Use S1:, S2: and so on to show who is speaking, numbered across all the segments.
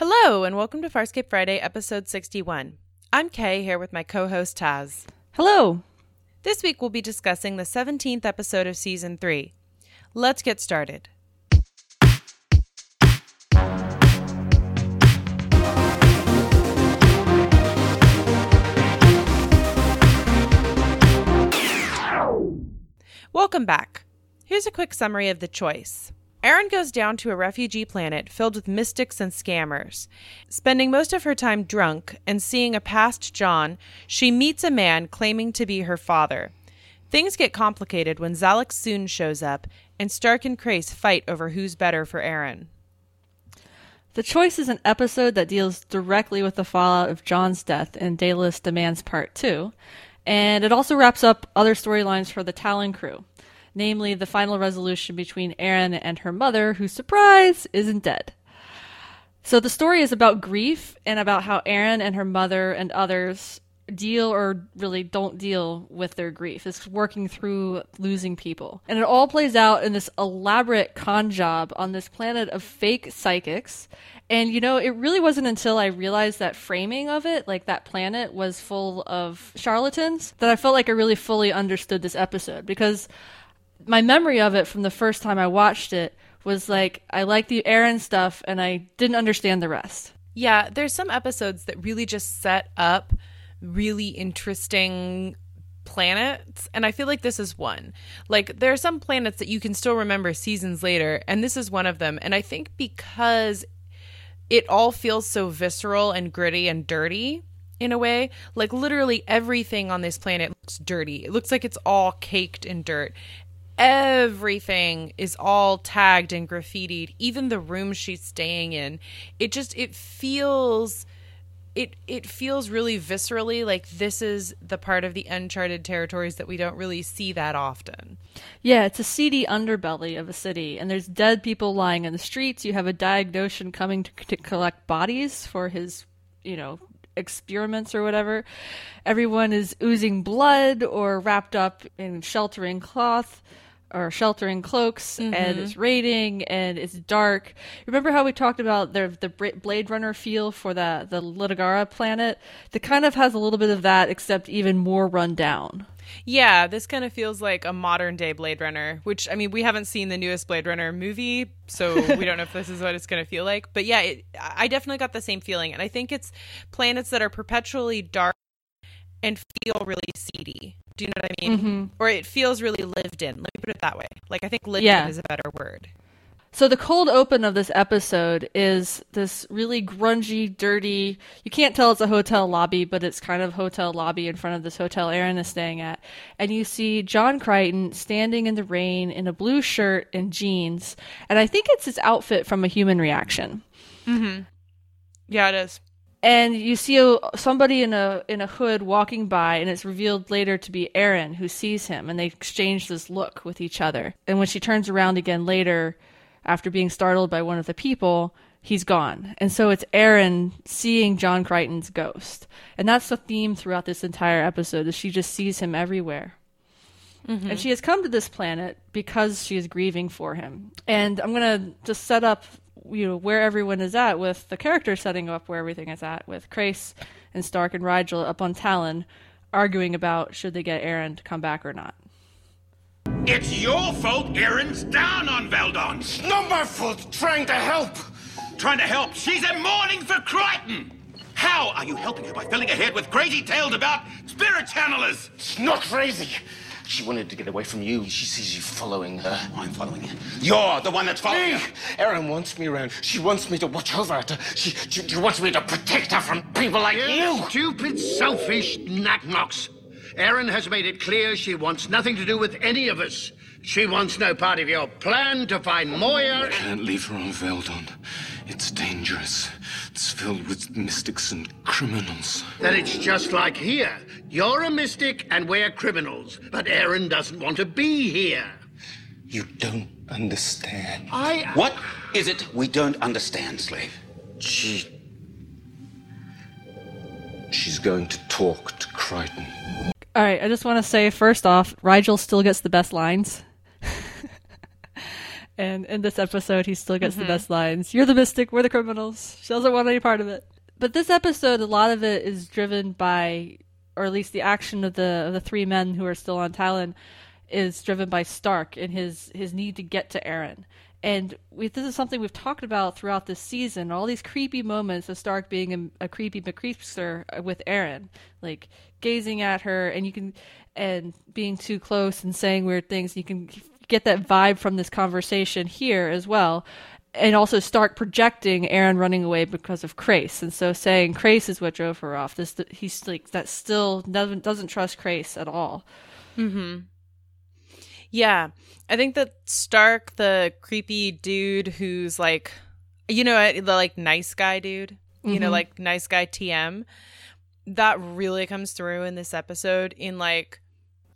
S1: Hello, and welcome to Farscape Friday, episode 61. I'm Kay, here with my co host Taz.
S2: Hello.
S1: This week we'll be discussing the 17th episode of season 3. Let's get started. Welcome back. Here's a quick summary of the choice. Aeryn goes down to a refugee planet filled with mystics and scammers. Spending most of her time drunk and seeing a past John, she meets a man claiming to be her father. Things get complicated when Xhalax soon shows up, and Stark and Crais fight over who's better for Aeryn.
S2: The Choice is an episode that deals directly with the fallout of John's death in Daedalus Demands Part 2, and it also wraps up other storylines for the Talon crew, namely the final resolution between Aeryn and her mother, who, surprise, isn't dead. So the story is about grief and about how Aeryn and her mother and others deal or really don't deal with their grief. It's working through losing people. And it all plays out in this elaborate con job on this planet of fake psychics. And you know, it really wasn't until I realized that framing of it, like that planet was full of charlatans, that I felt like I really fully understood this episode because my memory of it from the first time I watched it was like I like the Aeryn stuff and I didn't understand the rest.
S1: Yeah, there's some episodes that really just set up really interesting planets and i feel like this is one. Like there are some planets that you can still remember seasons later and this is one of them. And i think because it all feels so visceral and gritty and dirty in a way like literally everything on this planet looks dirty. It looks like it's all caked in dirt everything is all tagged and graffitied even the room she's staying in it just it feels it it feels really viscerally like this is the part of the uncharted territories that we don't really see that often.
S2: Yeah, it's a seedy underbelly of a city, and there's dead people lying in the streets. You have a Diagnosian coming to, to collect bodies for his, you know, experiments or whatever. Everyone is oozing blood or wrapped up in sheltering cloth or sheltering cloaks mm-hmm. and it's raining and it's dark. Remember how we talked about the the Blade Runner feel for the the Littagara planet? That kind of has a little bit of that, except even more run down.
S1: Yeah, this kind of feels like a modern day Blade Runner, which I mean, we haven't seen the newest Blade Runner movie, so we don't know if this is what it's going to feel like. But yeah, it, I definitely got the same feeling, and I think it's planets that are perpetually dark and feel really seedy. Do you know what I mean? Mm-hmm. Or it feels really lived in. Let me put it that way. Like I think lived yeah. in is a better word.
S2: So the cold open of this episode is this really grungy, dirty. You can't tell it's a hotel lobby, but it's kind of hotel lobby in front of this hotel Aeryn is staying at. And you see John Crichton standing in the rain in a blue shirt and jeans, and I think it's his outfit from A Human Reaction.
S1: Mm-hmm. Yeah, it is
S2: and you see a, somebody in a in a hood walking by and it's revealed later to be Aeryn who sees him and they exchange this look with each other. And when she turns around again later after being startled by one of the people he's gone. And so it's Aeryn seeing John Crichton's ghost. And that's the theme throughout this entire episode is she just sees him everywhere. Mm-hmm. and she has come to this planet because she is grieving for him. And I'm going to just set up you know where everyone is at with the characters setting up where everything is at with Crais and Stark and Rygel up on Talyn arguing about should they get Aeryn to come back or not.
S3: It's your fault Aeryn's down on Valldon.
S4: It's not my fault. Trying to help.
S3: Trying to help? She's in mourning for Crichton. How are you helping her by filling her head with crazy tales about spirit channelers?
S4: It's not crazy. She wanted to get away from you. She sees you following her.
S3: Oh, I'm following you. You're the one that's following me.
S4: her. Aeryn wants me around. She wants me to watch over her. She, she, she wants me to protect her from people like you.
S3: You stupid, selfish knacknocks. Aeryn has made it clear she wants nothing to do with any of us. She wants no part of your plan to find Moya.
S4: I can't leave her on Valldon. It's dangerous. It's filled with mystics and criminals.
S3: Then it's just like here. You're a mystic and we're criminals. But Aeryn doesn't want to be here.
S4: You don't understand.
S3: I.
S5: What is it we don't understand, slave?
S4: She. She's going to talk to Crichton.
S2: All right, I just want to say first off, Rygel still gets the best lines. And in this episode, he still gets the mm-hmm. best lines. You're the mystic, we're the criminals. She doesn't want any part of it. But this episode, a lot of it is driven by, or at least the action of the of the three men who are still on Talyn, is driven by Stark and his his need to get to Aeryn. And we, this is something we've talked about throughout this season. All these creepy moments of Stark being a, a creepy McCreepster with Aeryn, like gazing at her, and you can, and being too close and saying weird things. You can get that vibe from this conversation here as well. And also Stark projecting Aeryn running away because of Crais, and so saying Crais is what drove her off. This he's like that still doesn't doesn't trust Crais at all. Hmm.
S1: Yeah. I think that Stark, the creepy dude who's like, you know, the like nice guy dude, you know, like nice guy TM, that really comes through in this episode in like,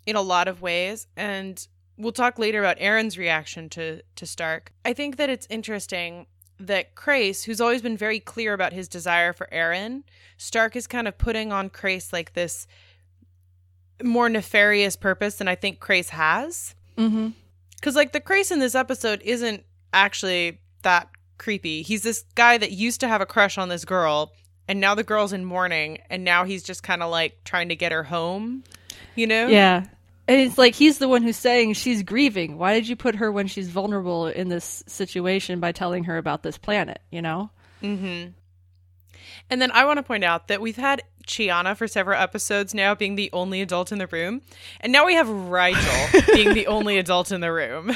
S1: in a lot of ways. And we'll talk later about Aeryn's reaction to, to Stark. I think that it's interesting that Crais, who's always been very clear about his desire for Aeryn, Stark is kind of putting on Crais like this more nefarious purpose than I think Crais has.
S2: Mm-hmm.
S1: Because, like, the Crais in this episode isn't actually that creepy. He's this guy that used to have a crush on this girl, and now the girl's in mourning, and now he's just kind of like trying to get her home, you know?
S2: Yeah. And it's like he's the one who's saying she's grieving. Why did you put her when she's vulnerable in this situation by telling her about this planet, you know? Mhm.
S1: And then I want to point out that we've had Chiana for several episodes now being the only adult in the room, and now we have Rygel being the only adult in the room.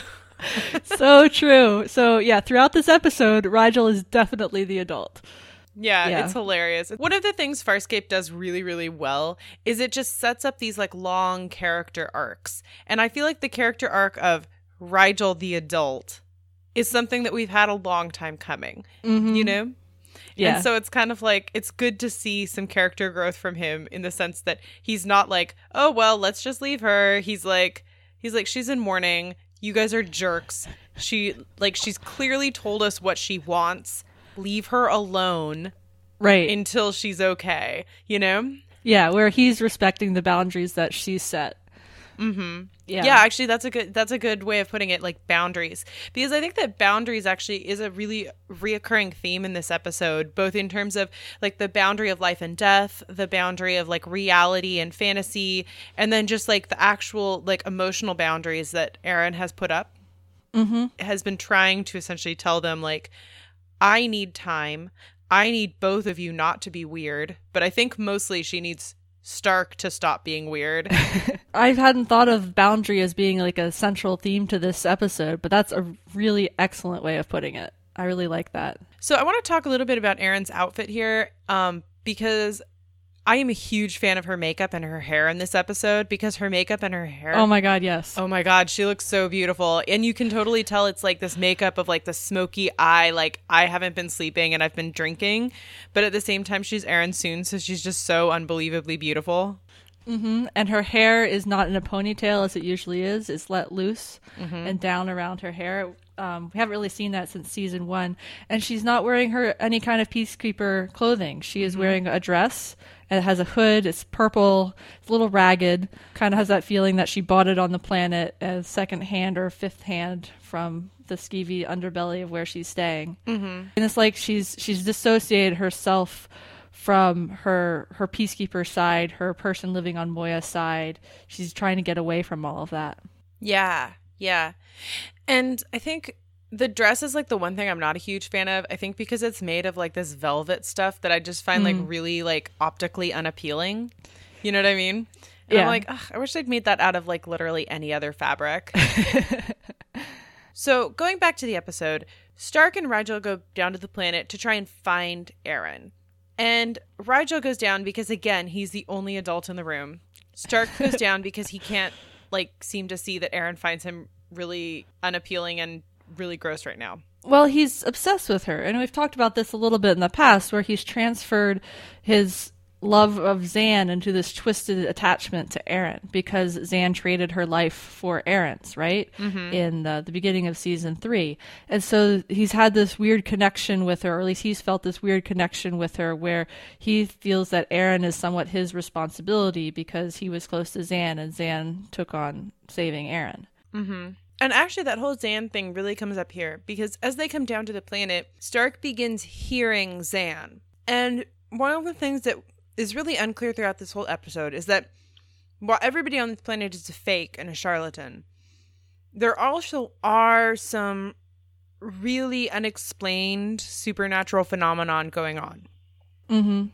S2: so true. So yeah, throughout this episode, Rygel is definitely the adult.
S1: Yeah,
S2: Yeah.
S1: it's hilarious. One of the things Farscape does really, really well is it just sets up these like long character arcs. And I feel like the character arc of Rygel the adult is something that we've had a long time coming. Mm-hmm. You know?
S2: Yeah.
S1: And so it's kind of like it's good to see some character growth from him in the sense that he's not like, "Oh, well, let's just leave her." He's like he's like she's in mourning. You guys are jerks. She like she's clearly told us what she wants. Leave her alone
S2: right.
S1: until she's okay, you know?
S2: yeah, where he's respecting the boundaries that she set. Mm-hmm. Yeah.
S1: Yeah. actually that's a good that's a good way of putting it, like boundaries. Because I think that boundaries actually is a really reoccurring theme in this episode, both in terms of like the boundary of life and death, the boundary of like reality and fantasy, and then just like the actual like emotional boundaries that Aeryn has put up. Mm-hmm. Has been trying to essentially tell them like, I need time. I need both of you not to be weird, but I think mostly she needs Stark to stop being weird.
S2: I hadn't thought of boundary as being like a central theme to this episode, but that's a really excellent way of putting it. I really like that.
S1: So I want to talk a little bit about Aeryn's outfit here, um, because I am a huge fan of her makeup and her hair in this episode because her makeup and her hair.
S2: Oh my god, yes.
S1: Oh my god, she looks so beautiful. And you can totally tell it's like this makeup of like the smoky eye, like I haven't been sleeping and I've been drinking. But at the same time, she's Aeryn Sun, so she's just so unbelievably beautiful. Mm-hmm.
S2: and her hair is not in a ponytail as it usually is. It's let loose and down around her hair. Um, we haven't really seen that since season one, and she's not wearing her any kind of peacekeeper clothing. She is wearing a dress and it has a hood. It's purple. It's a little ragged. Kind of has that feeling that she bought it on the planet as second hand or fifth hand from the skeevy underbelly of where she's staying. Mm-hmm. And it's like she's she's dissociated herself from her her peacekeeper side, her person living on Moya's side. She's trying to get away from all of that.
S1: Yeah, yeah. And I think the dress is like the one thing I'm not a huge fan of. I think because it's made of like this velvet stuff that I just find like mm. really like optically unappealing. You know what I mean? And I'm
S2: Yeah.
S1: like, I wish they'd made that out of like literally any other fabric. so going back to the episode, Stark and Rygel go down to the planet to try and find Aeryn. And Rygel goes down because again, he's the only adult in the room. Stark goes down because he can't like seem to see that Aeryn finds him really unappealing and really gross right now.
S2: Well, he's obsessed with her, and we've talked about this a little bit in the past, where he's transferred his love of Zhaan into this twisted attachment to Aeryn because Zhaan traded her life for Aeryn's, right? Mm-hmm. In the, the beginning of season three. And so he's had this weird connection with her, or at least he's felt this weird connection with her where he feels that Aeryn is somewhat his responsibility because he was close to Zhaan and Zhaan took on saving Aeryn. Mm-hmm.
S1: And actually, that whole Zhaan thing really comes up here because as they come down to the planet, Stark begins hearing Zhaan. And one of the things that is really unclear throughout this whole episode is that while everybody on this planet is a fake and a charlatan, there also are some really unexplained supernatural phenomenon going on. Mhm.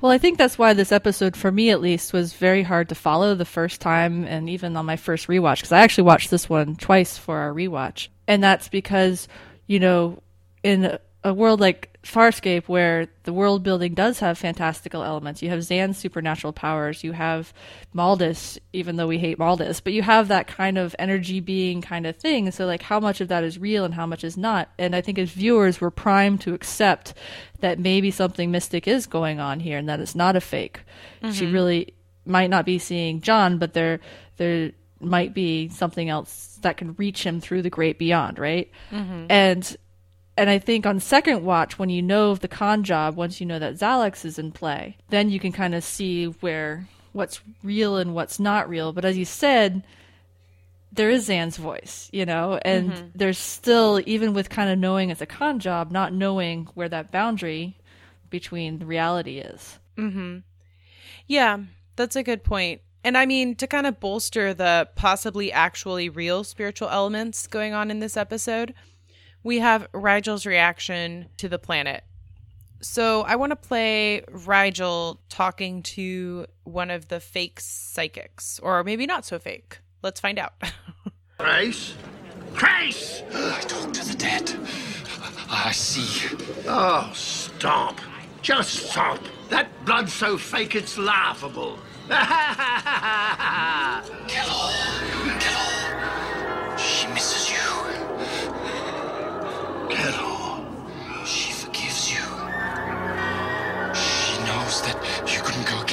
S2: Well, I think that's why this episode, for me at least, was very hard to follow the first time and even on my first rewatch, because I actually watched this one twice for our rewatch. And that's because, you know, in a, world like Farscape, where the world building does have fantastical elements, you have Zhaan's supernatural powers, you have Maldis, even though we hate Maldis, but you have that kind of energy being kind of thing. So, like, how much of that is real and how much is not? And I think as viewers, we're primed to accept that maybe something mystic is going on here and that it's not a fake. She mm-hmm. really might not be seeing John, but there there might be something else that can reach him through the great beyond, right? Mm-hmm. And and I think on second watch, when you know of the con job, once you know that Xhalax is in play, then you can kind of see where what's real and what's not real. But as you said, there is Zhaan's voice, you know, and there's still, even with kind of knowing it's a con job, not knowing where that boundary between reality is. Hmm.
S1: Yeah, that's a good point. And I mean, to kind of bolster the possibly actually real spiritual elements going on in this episode, we have Rygel's reaction to the planet. So I want to play Rygel talking to one of the fake psychics, or maybe not so fake. Let's find out.
S3: Grace? Grace!
S4: I talk to the dead. I see.
S3: Oh, stop. Just stop. That blood's so fake it's laughable.
S4: She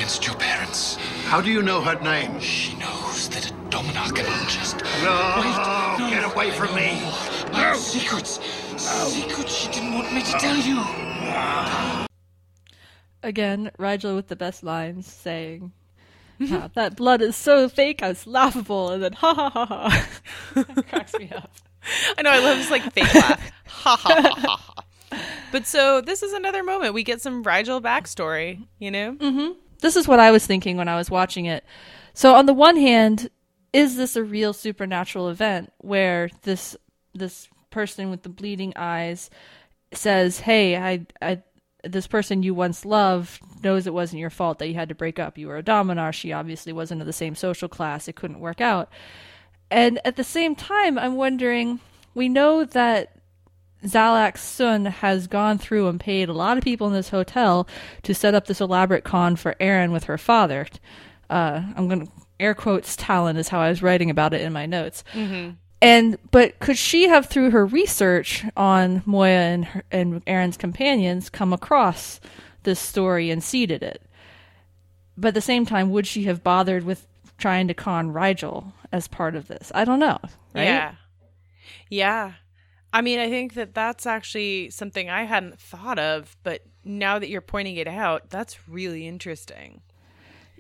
S4: against your parents.
S3: How do you know her name?
S4: She knows that a Dominar cannot just.
S3: No,
S4: Wait,
S3: get away from me.
S4: No. Secrets. Secrets she didn't want me to tell you.
S2: Again, Rygel with the best lines saying, "Ah, That blood is so fake, it's laughable, and then ha ha ha ha. Cracks me up.
S1: I know, I love this like fake laugh. Ha ha ha ha ha. But so this is another moment. We get some Rygel backstory, you know?
S2: This is what I was thinking when I was watching it. So on the one hand, is this a real supernatural event where this this person with the bleeding eyes says, "Hey, I I this person you once loved knows it wasn't your fault that you had to break up. You were a dominar. She obviously wasn't of the same social class. It couldn't work out." And at the same time, I'm wondering, we know that Xhalax Sun has gone through and paid a lot of people in this hotel to set up this elaborate con for Aeryn with her father. Uh, I'm going to air quotes Talyn is how I was writing about it in my notes. And but could she have, through her research on Moya and her, and Aeryn's companions, come across this story and seeded it? But at the same time, would she have bothered with trying to con Rygel as part of this? I don't know. Right?
S1: Yeah. Yeah. I mean, I think that that's actually something I hadn't thought of, but now that you're pointing it out, that's really interesting.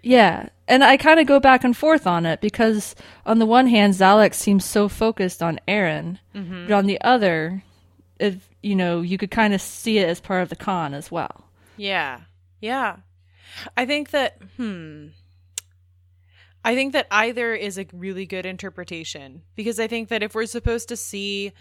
S2: Yeah, and I kind of go back and forth on it because on the one hand, Xhalax seems so focused on Aeryn, but on the other, if you know, you could kind of see it as part of the con as well.
S1: Yeah. Yeah. I think that, hmm. I think that either is a really good interpretation because I think that if we're supposed to see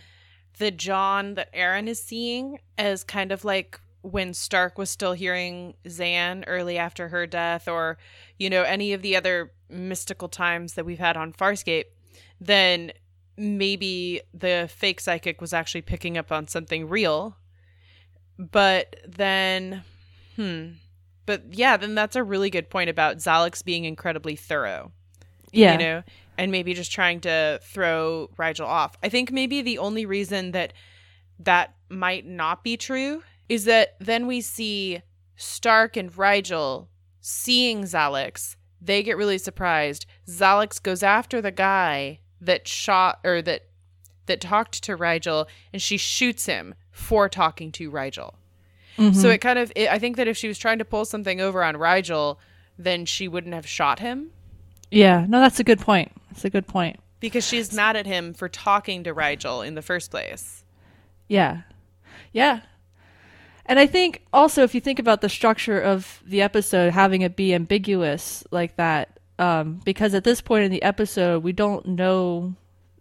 S1: the John that Aeryn is seeing as kind of like when Stark was still hearing Zhaan early after her death, or, you know, any of the other mystical times that we've had on Farscape, then maybe the fake psychic was actually picking up on something real. But then, hmm. But yeah, then that's a really good point about Xhalax being incredibly thorough
S2: Yeah,
S1: you know, and maybe just trying to throw Rygel off. I think maybe the only reason that that might not be true is that then we see Stark and Rygel seeing Xhalax. They get really surprised. Xhalax goes after the guy that shot or that that talked to Rygel, and she shoots him for talking to Rygel. Mm-hmm. So it kind of, it, I think that if she was trying to pull something over on Rygel, then she wouldn't have shot him.
S2: yeah. No, that's a good point. That's a good point.
S1: because she's mad at him for talking to Rygel in the first place.
S2: Yeah. Yeah. And I think also if you think about the structure of the episode having it be ambiguous like that, um, because at this point in the episode we don't know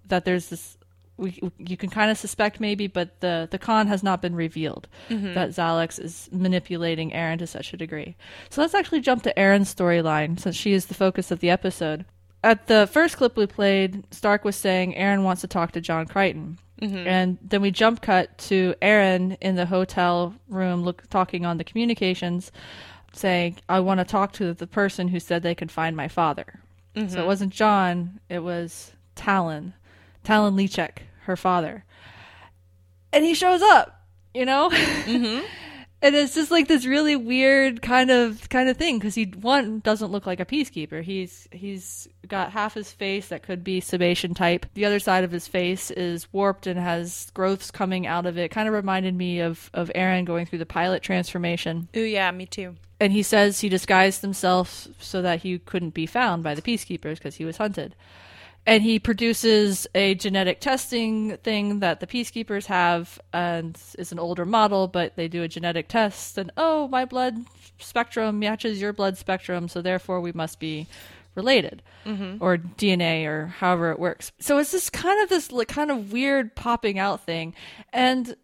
S2: that there's this we you can kind of suspect maybe, but the the con has not been revealed that Xhalax is manipulating Aeryn to such a degree. So let's actually jump to Aeryn's storyline since she is the focus of the episode. At the first clip we played, Stark was saying Aeryn wants to talk to John Crichton. Mm-hmm. And then we jump cut to Aeryn in the hotel room look talking on the communications saying, I want to talk to the person who said they could find my father. So it mm-hmm. wasn't John, it was Talyn. Talyn Lechek, her father. And he shows up, you know? Mm-hmm. and it's just like this really weird kind of kind of thing because he one doesn't look like a peacekeeper. He's he's got half his face that could be Sebacean type. The other side of his face is warped and has growths coming out of it. Kind of reminded me of of Aeryn going through the pilot transformation
S1: Ooh, yeah, me too.
S2: and he says he disguised himself so that he couldn't be found by the peacekeepers because he was hunted. And he produces a genetic testing thing that the peacekeepers have, and is an older model, but they do a genetic test, and oh, my blood spectrum matches your blood spectrum, so therefore we must be related, mm-hmm. or DNA, or however it works. So it's just kind of this like, kind of weird popping out thing, and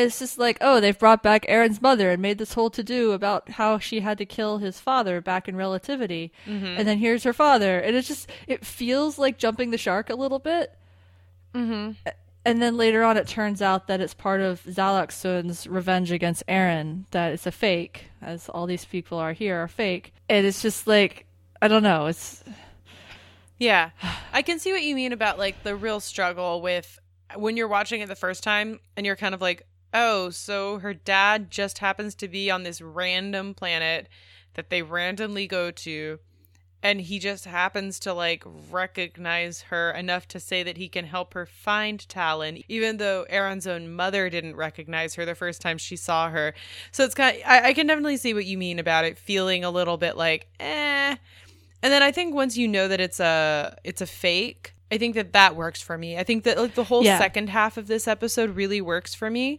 S2: it's just like, oh, they've brought back Aeryn's mother and made this whole to do about how she had to kill his father back in relativity. And then here's her father. And it's just, it feels like jumping the shark a little bit. Mm-hmm. And then later on, it turns out that it's part of Xhalax Sun's revenge against Aeryn, that it's a fake, as all these people are here are fake. And it's just like, I don't know. It's,
S1: Yeah. I can see what you mean about like the real struggle with when you're watching it the first time and you're kind of like, oh, so her dad just happens to be on this random planet that they randomly go to. And he just happens to like recognize her enough to say that he can help her find Talyn, even though Aeryn's own mother didn't recognize her the first time she saw her. So it's kind of, I, I can definitely see what you mean about it feeling a little bit like, eh, and then I think once you know that it's a it's a fake, I think that that works for me. I think that like the whole
S2: Yeah.
S1: second half of this episode really works for me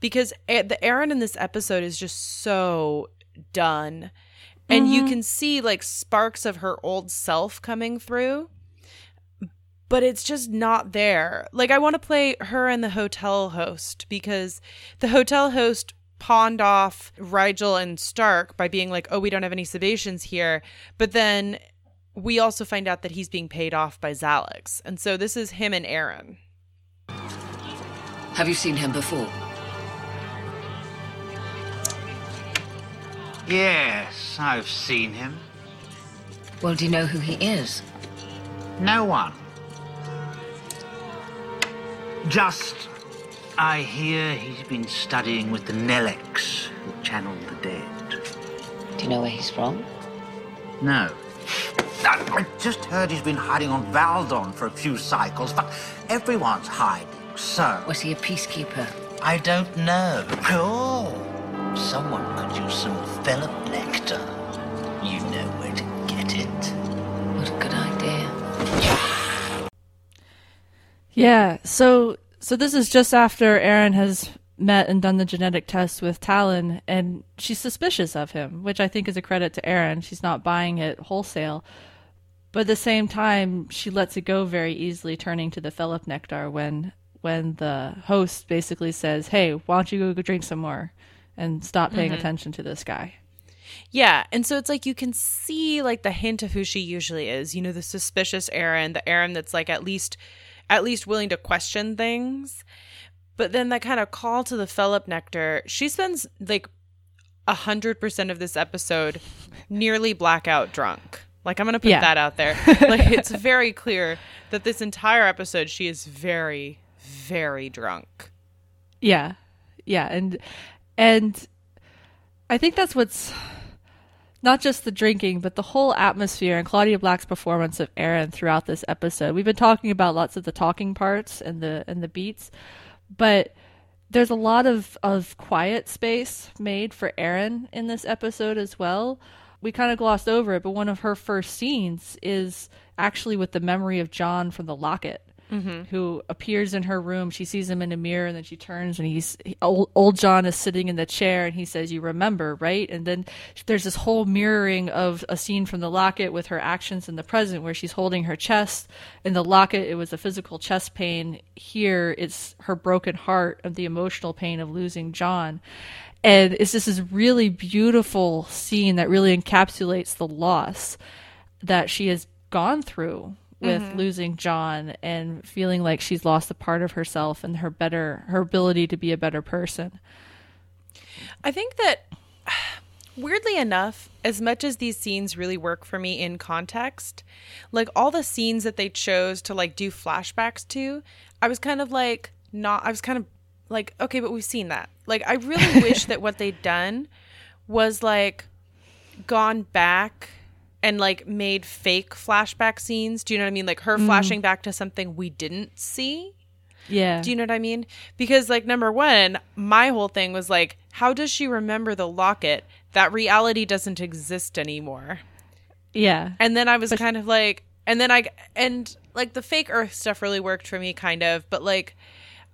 S1: because A- the Aeryn in this episode is just so done. And you mm-hmm. can see like sparks of her old self coming through. But it's just not there. Like I want to play her and the hotel host because the hotel host pawned off Rygel and Stark by being like, "Oh, we don't have any sedations here." But then we also find out that he's being paid off by Xhalax. And so this is him and Aeryn.
S6: Have you seen him before?
S7: Yes, I've seen him.
S6: Well, do you know who he is?
S7: No one. Just, I hear he's been studying with the Nelex, who channel the dead.
S6: Do you know where he's from?
S7: No. I I just heard he's been hiding on Valldon for a few cycles, but everyone's hiding, so
S6: Was he a peacekeeper?
S7: I don't know. Oh, someone could use some fellip nectar. You know where to get it.
S6: What a good idea.
S2: Yeah, so so this is just after Aeryn has met and done the genetic test with Talyn, and she's suspicious of him, which I think is a credit to Aeryn. She's not buying it wholesale, but at the same time, she lets it go very easily, turning to the fellip nectar when when the host basically says, "Hey, why don't you go drink some more and stop paying mm-hmm. attention to this guy?"
S1: Yeah, and so it's like you can see like the hint of who she usually is. You know, the suspicious Aeryn, the Aeryn that's like at least at least willing to question things. But then that kind of call to the fellip Nectar, she spends like a hundred percent of this episode nearly blackout drunk. Like I'm gonna put
S2: Yeah.
S1: that out there. Like it's very clear that this entire episode she is very, very drunk.
S2: Yeah. Yeah, and and I think that's what's not just the drinking, but the whole atmosphere and Claudia Black's performance of Aeryn throughout this episode. We've been talking about lots of the talking parts and the and the beats, but there's a lot of of quiet space made for Aeryn in this episode as well. we kind of glossed over it, but one of her first scenes is actually with the memory of John from the locket. Mm-hmm. Who appears in her room? She sees him in a mirror, and then she turns, and he's he- old, old John is sitting in the chair, and he says, "You remember, right?" And then there's this whole mirroring of a scene from the locket with her actions in the present, where she's holding her chest. In the locket, it was a physical chest pain. Here, it's her broken heart of the emotional pain of losing John and it's just this really beautiful scene that really encapsulates the loss that she has gone through with mm-hmm. losing John and feeling like she's lost a part of herself and her better her ability to be a better person.
S1: I think that weirdly enough, as much as these scenes really work for me in context, like all the scenes that they chose to like do flashbacks to, I was kind of like not I was kind of like okay, but we've seen that. Like I really wish that what they'd done was like gone back and like made fake flashback scenes. Do you know what I mean? Like her mm. flashing back to something we didn't see.
S2: Yeah.
S1: Do you know what I mean? Because like number one, my whole thing was like, how does she remember the locket? That reality doesn't exist anymore.
S2: yeah.
S1: And then I was kind of like, and then I and like the fake Earth stuff really worked for me, kind of. But like,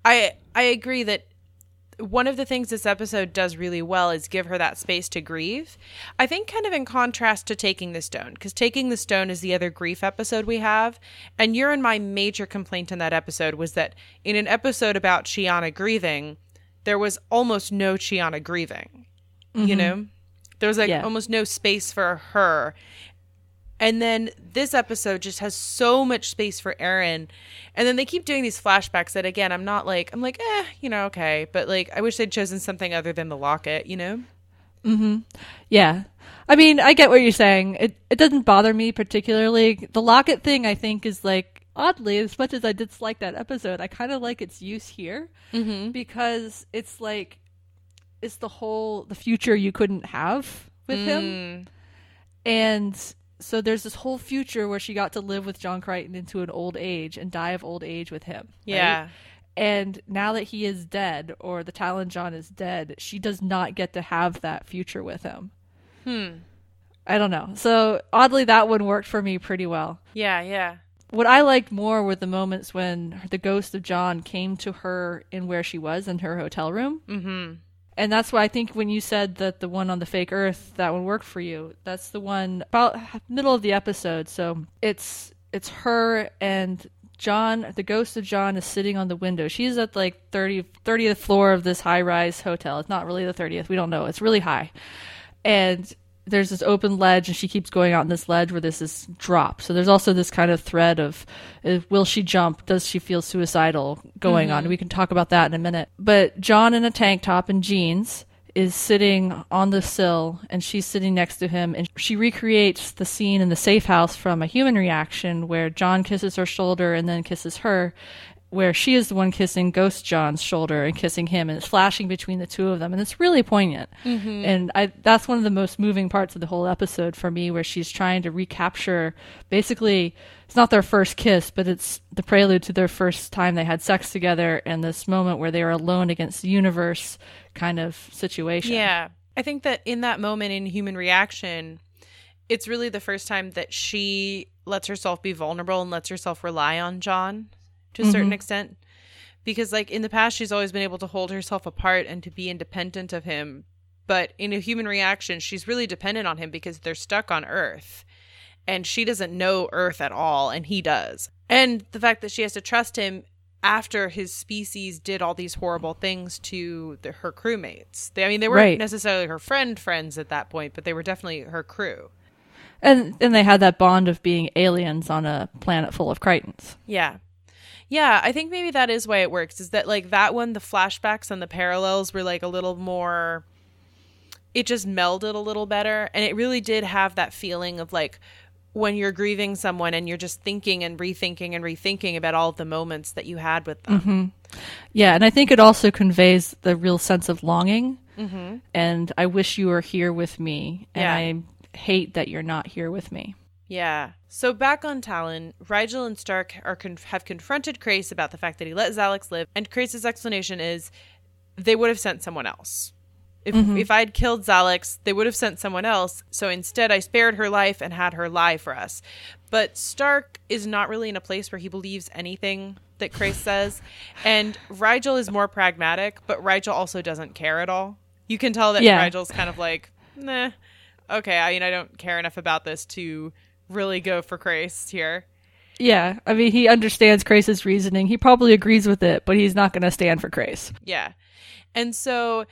S1: I I agree that one of the things this episode does really well is give her that space to grieve. I think kind of in contrast to taking the stone, because taking the stone is the other grief episode we have. And your and my major complaint in that episode was that in an episode about Chiana grieving, there was almost no Chiana grieving. You mm-hmm. know? There was like
S2: Yeah.
S1: almost no space for her. And then this episode just has so much space for Aeryn. And then they keep doing these flashbacks that again, I'm not like I'm like, eh, you know, okay. But like I wish they'd chosen something other than the locket, you know? Mm-hmm.
S2: Yeah. I mean, I get what you're saying. It it doesn't bother me particularly. The locket thing I think is like oddly, as much as I dislike that episode, I kind of like its use here because it's like it's the whole the future you couldn't have with him. And so there's this whole future where she got to live with John Crichton into an old age and die of old age with him. right?
S1: Yeah.
S2: And now that he is dead, or the Talyn John is dead, she does not get to have that future with him. Hmm. I don't know. So oddly, that one worked for me pretty well.
S1: Yeah, yeah.
S2: What I liked more were the moments when the ghost of John came to her in where she was in her hotel room. Mm-hmm. And that's why I think when you said that the one on the fake Earth that one worked for you, that's the one about middle of the episode. So it's it's her and John, the ghost of John is sitting on the window. She's at like 30, 30th floor of this high rise hotel. It's not really the 30th. We don't know. It's really high. And there's this open ledge, and she keeps going out on this ledge where there's this drop. So there's also this kind of thread of uh, will she jump? Does she feel suicidal going on? We can talk about that in a minute. But John in a tank top and jeans is sitting on the sill and she's sitting next to him and she recreates the scene in the safe house from a human reaction where John kisses her shoulder and then kisses her where she is the one kissing Ghost John's shoulder and kissing him, and it's flashing between the two of them, and it's really poignant. Mm-hmm. And I, that's one of the most moving parts of the whole episode for me, where she's trying to recapture. Basically, it's not their first kiss, but it's the prelude to their first time they had sex together, and this moment where they are alone against the universe, kind of situation.
S1: Yeah. I think that in that moment in human reaction, it's really the first time that she lets herself be vulnerable and lets herself rely on John to a certain mm-hmm. extent. Because, like, in the past, she's always been able to hold herself apart and to be independent of him. But in a human reaction, she's really dependent on him because they're stuck on Earth. And she doesn't know Earth at all, and he does. And the fact that she has to trust him after his species did all these horrible things to the, her crewmates. They, I mean, they weren't
S2: Right.
S1: necessarily her friend friends at that point, but they were definitely her crew.
S2: And and they had that bond of being aliens on a planet full of Crichtons.
S1: Yeah. Yeah, I think maybe that is why it works. Is that like that one, the flashbacks and the parallels were like a little more. It just melded a little better, and it really did have that feeling of like when you're grieving someone and you're just thinking and rethinking and rethinking about all of the moments that you had with them. Mm-hmm.
S2: Yeah, and I think it also conveys the real sense of longing. Mm-hmm. And I wish you were here with me, and
S1: Yeah.
S2: I hate that you're not here with me.
S1: Yeah. So back on Talyn, Rygel and Stark are con- have confronted Crais about the fact that he let Xhalax live, and Crais's explanation is they would have sent someone else. If mm-hmm. if I'd killed Xhalax, they would have sent someone else. So instead, I spared her life and had her lie for us. But Stark is not really in a place where he believes anything that Crais says, and Rygel is more pragmatic. But Rygel also doesn't care at all. You can tell that
S2: Yeah.
S1: Rygel's kind of like, nah, okay. I mean, I don't care enough about this to really go for Crais here.
S2: Yeah, I mean, he understands Crais's reasoning. He probably agrees with it, but he's not going to stand for Crais.
S1: Yeah. And so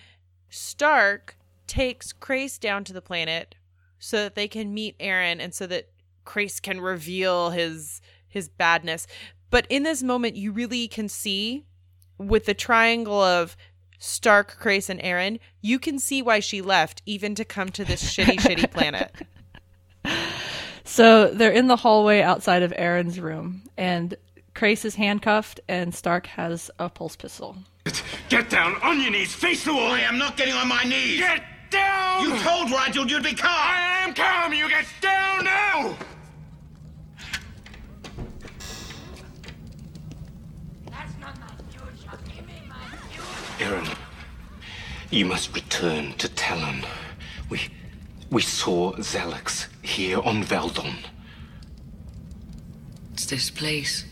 S1: Stark takes Crais down to the planet so that they can meet Aeryn and so that Crais can reveal his his badness. But in this moment you really can see with the triangle of Stark, Crais, and Aeryn, you can see why she left even to come to this shitty, shitty planet.
S2: So they're in the hallway outside of Aeryn's room, and Crais is handcuffed, and Stark has a pulse pistol.
S4: Get down on your knees, face the wall.
S5: I am not getting on my knees.
S4: Get down!
S5: You told Rygel you'd be calm.
S4: I am calm. You get down now. Aeryn, you must return to Talyn. We we saw Xhalax here on Valldon.
S6: It's this place.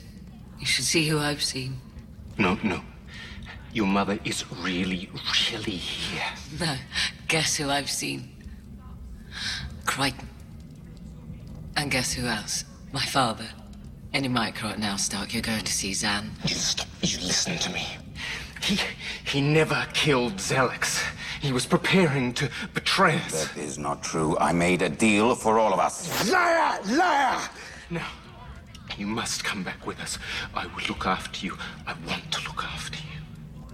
S6: You should see who I've seen.
S4: No, no. Your mother is really, really here.
S6: No, guess who I've seen? Crichton. And guess who else? My father. Any mic right now, Stark. You're going to see Zhaan.
S4: You stop. You listen to me. He he never killed Xhalax. He was preparing to betray us.
S5: That is not true. I made a deal for all of us.
S4: Liar! Liar! Now, you must come back with us. I will look after you. I want to look after you.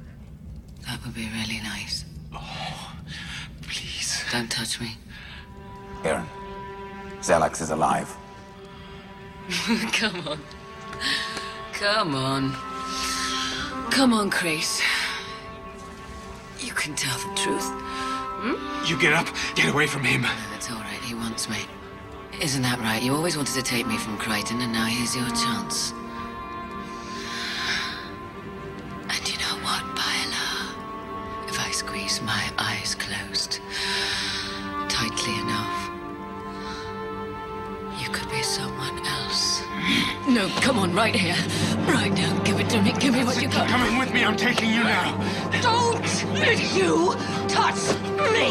S6: That would be really nice.
S4: Oh, please.
S6: Don't touch me.
S5: Aeryn, Xhalax is alive.
S6: Come on. Come on. Come on, Crais. You can tell the truth. Hmm?
S4: You get up. Get away from him.
S6: That's all right. He wants me. Isn't that right? You always wanted to take me from Crichton, and now here's your chance. And you know what, Byla? If I squeeze my eyes closed tightly enough, you could be someone else. No, come on, right here. Right now. Give it to me. Give me what you got.
S4: Coming with me. I'm taking you now.
S6: Don't let you touch me!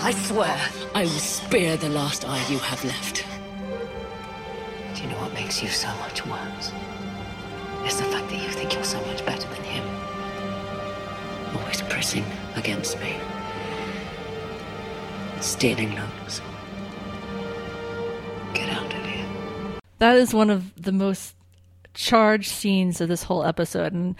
S6: I swear I will spare the last eye you have left. Do you know what makes you so much worse? It's the fact that you think you're so much better than him. Always pressing against me. Stealing looks. Get out of here.
S2: That is one of the most charged scenes of this whole episode, and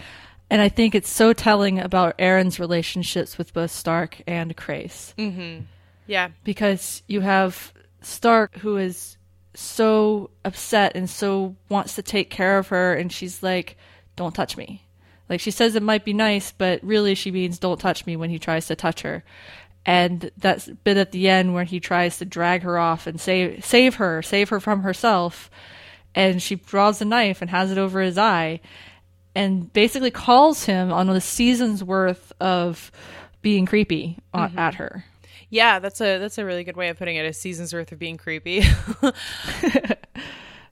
S2: and I think it's so telling about Aeryn's relationships with both Stark and Crais. Mm-hmm.
S1: Yeah.
S2: because you have Stark who is so upset and so wants to take care of her and she's like don't touch me like she says it might be nice but really she means don't touch me when he tries to touch her and that bit at the end where he tries to drag her off and save save her save her from herself and she draws a knife and has it over his eye and basically calls him on a season's worth of being creepy on, mm-hmm. at her
S1: Yeah, that's a that's a really good way of putting it. A season's worth of being creepy.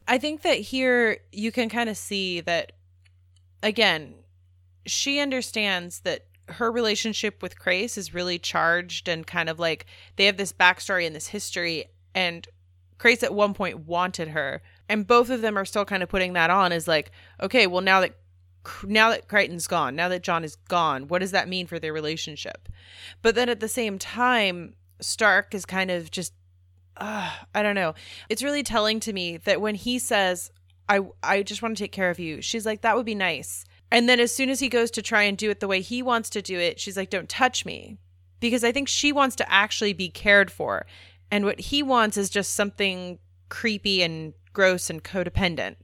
S1: I think that here you can kind of see that again, she understands that her relationship with Crais is really charged and kind of like they have this backstory and this history and Crais at one point wanted her. And both of them are still kind of putting that on as like okay well now that now that Crichton's gone now that John is gone what does that mean for their relationship? But then at the same time Stark is kind of just uh, I don't know. It's really telling to me that when he says I I just want to take care of you she's like that would be nice and then as soon as he goes to try and do it the way he wants to do it she's like don't touch me. Because I think she wants to actually be cared for. And what he wants is just something creepy and gross and codependent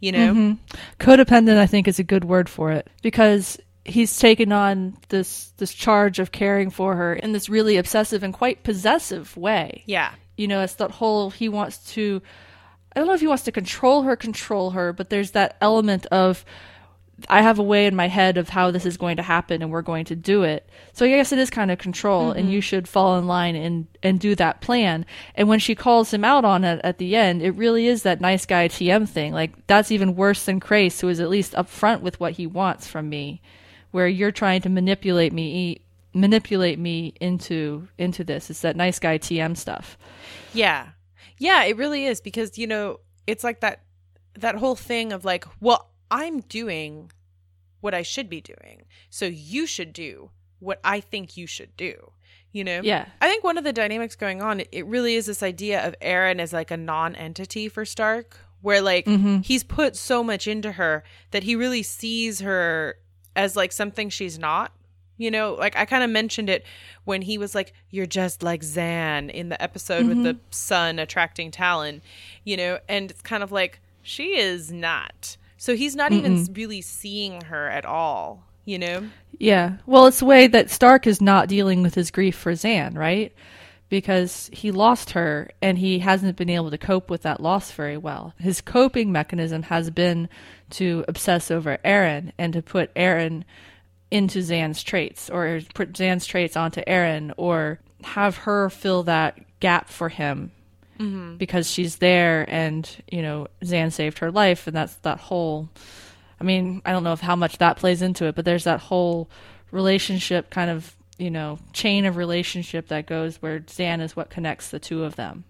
S1: you know? Mm-hmm.
S2: Codependent i think is a good word for it. Because he's taken on this this charge of caring for her in this really obsessive and quite possessive way.
S1: Yeah.
S2: You know it's that whole he wants to i don't know if he wants to control her control her but there's that element of I have a way in my head of how this is going to happen and we're going to do it. So I guess it is kind of control and mm-hmm. you should fall in line and, and do that plan. And when she calls him out on it at the end, it really is that nice guy TM thing. Like that's even worse than Crais, who is at least upfront with what he wants from me, where you're trying to manipulate me manipulate me into into this. It's that nice guy TM stuff.
S1: Yeah. Yeah, it really is because you know, it's like that that whole thing of like, well, I'm doing what I should be doing. So you should do what I think you should do. You know?
S2: Yeah.
S1: I think one of the dynamics going on, it- really is this idea of Aeryn as like a non-entity for Stark, where like mm-hmm. he's put so much into her that he really sees her as like something she's not. You know, like I kind of mentioned it when he was like, "You're just like Zhaan" in the episode with the mm-hmm. sun attracting Talyn. You know, and it's kind of like she is not. So he's not even really seeing her at all. You know?
S2: Yeah. Well, it's the way that Stark is not dealing with his grief for Zhaan, right? Because he lost her and he hasn't been able to cope with that loss very well. His coping mechanism has been to obsess over Aeryn and to put Aeryn into Zhaan's traits or put Zhaan's traits onto Aeryn or have her fill that gap for him Mm-hmm. because she's there and, you know, Zhaan saved her life and that's that whole I mean, I don't know if how much that plays into it, but there's that whole relationship kind of, you know, chain of relationship that goes where Zhaan is what connects the two of them.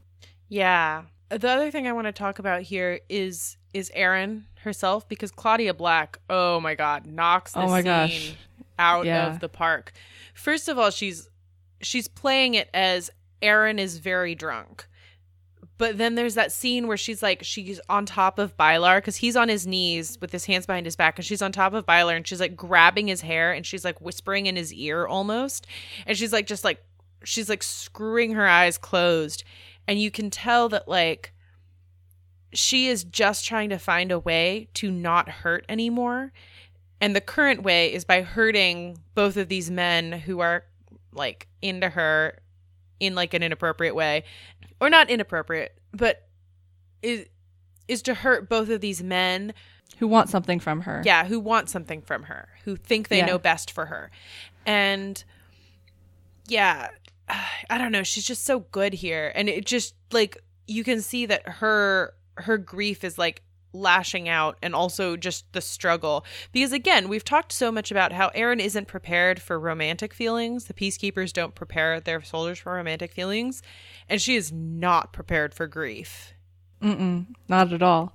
S1: Yeah. The other thing I want to talk about here is is Aeryn herself because Claudia Black, oh my god, knocks oh this
S2: Oh my
S1: scene
S2: gosh.
S1: out
S2: Yeah.
S1: of the park. First of all, she's she's playing it as Aeryn is very drunk. But then there's that scene where she's like she's on top of Bialar because he's on his knees with his hands behind his back, and she's on top of Bialar and she's like grabbing his hair and she's like whispering in his ear almost, and she's like just like she's like screwing her eyes closed, and you can tell that like she is just trying to find a way to not hurt anymore. And the current way is by hurting both of these men who are like into her in like an inappropriate way or not inappropriate, but is is to hurt both of these men
S2: Who want something from her.
S1: yeah, who want something from her, who think they
S2: Yeah.
S1: know best for her. And yeah, I don't know, she's just so good here. And it just like you can see that her her grief is like lashing out and also just the struggle because again we've talked so much about how Aeryn isn't prepared for romantic feelings the peacekeepers don't prepare their soldiers for romantic feelings and she is not prepared for grief Mm-mm,
S2: Not at all.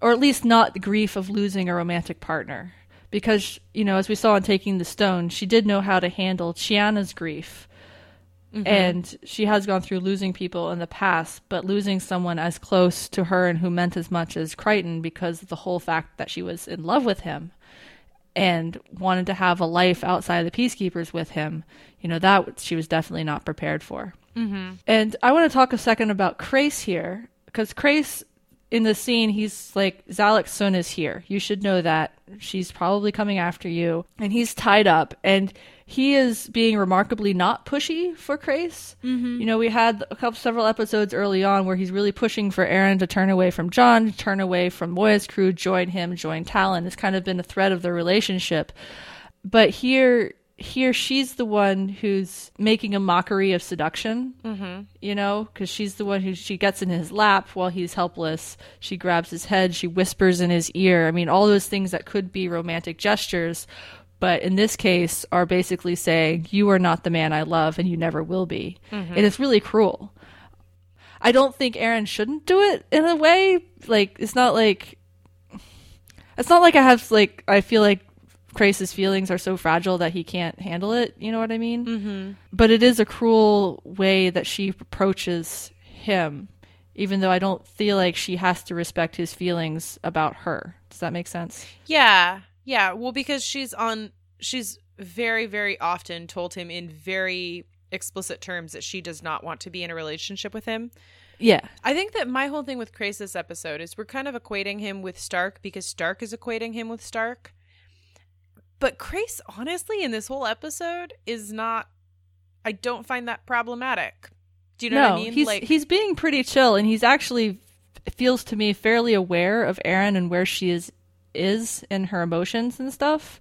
S2: Or at least not the grief of losing a romantic partner. Because, you know, as we saw in Taking the Stone, she did know how to handle Chiana's grief. And she has gone through losing people in the past, but losing someone as close to her and who meant as much as Crichton because of the whole fact that she was in love with him and wanted to have a life outside of the peacekeepers with him, you know, that she was definitely not prepared for. Mm-hmm. And I want to talk a second about Crais here, because Crais in the scene, he's like, Xhalax Sun is here. You should know that. She's probably coming after you. And he's tied up. And he is being remarkably not pushy for Crais. Mm-hmm. You know, we had a couple, several episodes early on where he's really pushing for Aeryn to turn away from John, to turn away from Moya's crew, join him, join Talyn. It's kind of been a thread of the relationship. But here, here she's the one who's making a mockery of seduction mm-hmm. you know because she's the one who she gets in his lap while he's helpless. She grabs his head. She whispers in his ear. I mean all those things that could be romantic gestures but in this case are basically saying you are not the man i love and you never will be. And it's really cruel. I don't think Aeryn shouldn't do it in a way. Like it's not like it's not like i have like i feel like Crais's feelings are so fragile that he can't handle it. You know what I mean? Mm-hmm. But it is a cruel way that she approaches him, even though I don't feel like she has to respect his feelings about her. Does that make sense?
S1: Yeah. Yeah. Well, because she's on, she's very, very often told him in very explicit terms that she does not want to be in a relationship with him.
S2: Yeah.
S1: I think that my whole thing with Crais this episode is we're kind of equating him with Stark because Stark is equating him with Stark. But Crais, honestly, in this whole episode is not, I don't find that problematic. Do you know
S2: no,
S1: what I mean?
S2: he's like he's being pretty chill, and he's actually feels to me fairly aware of Aeryn and where she is is in her emotions and stuff.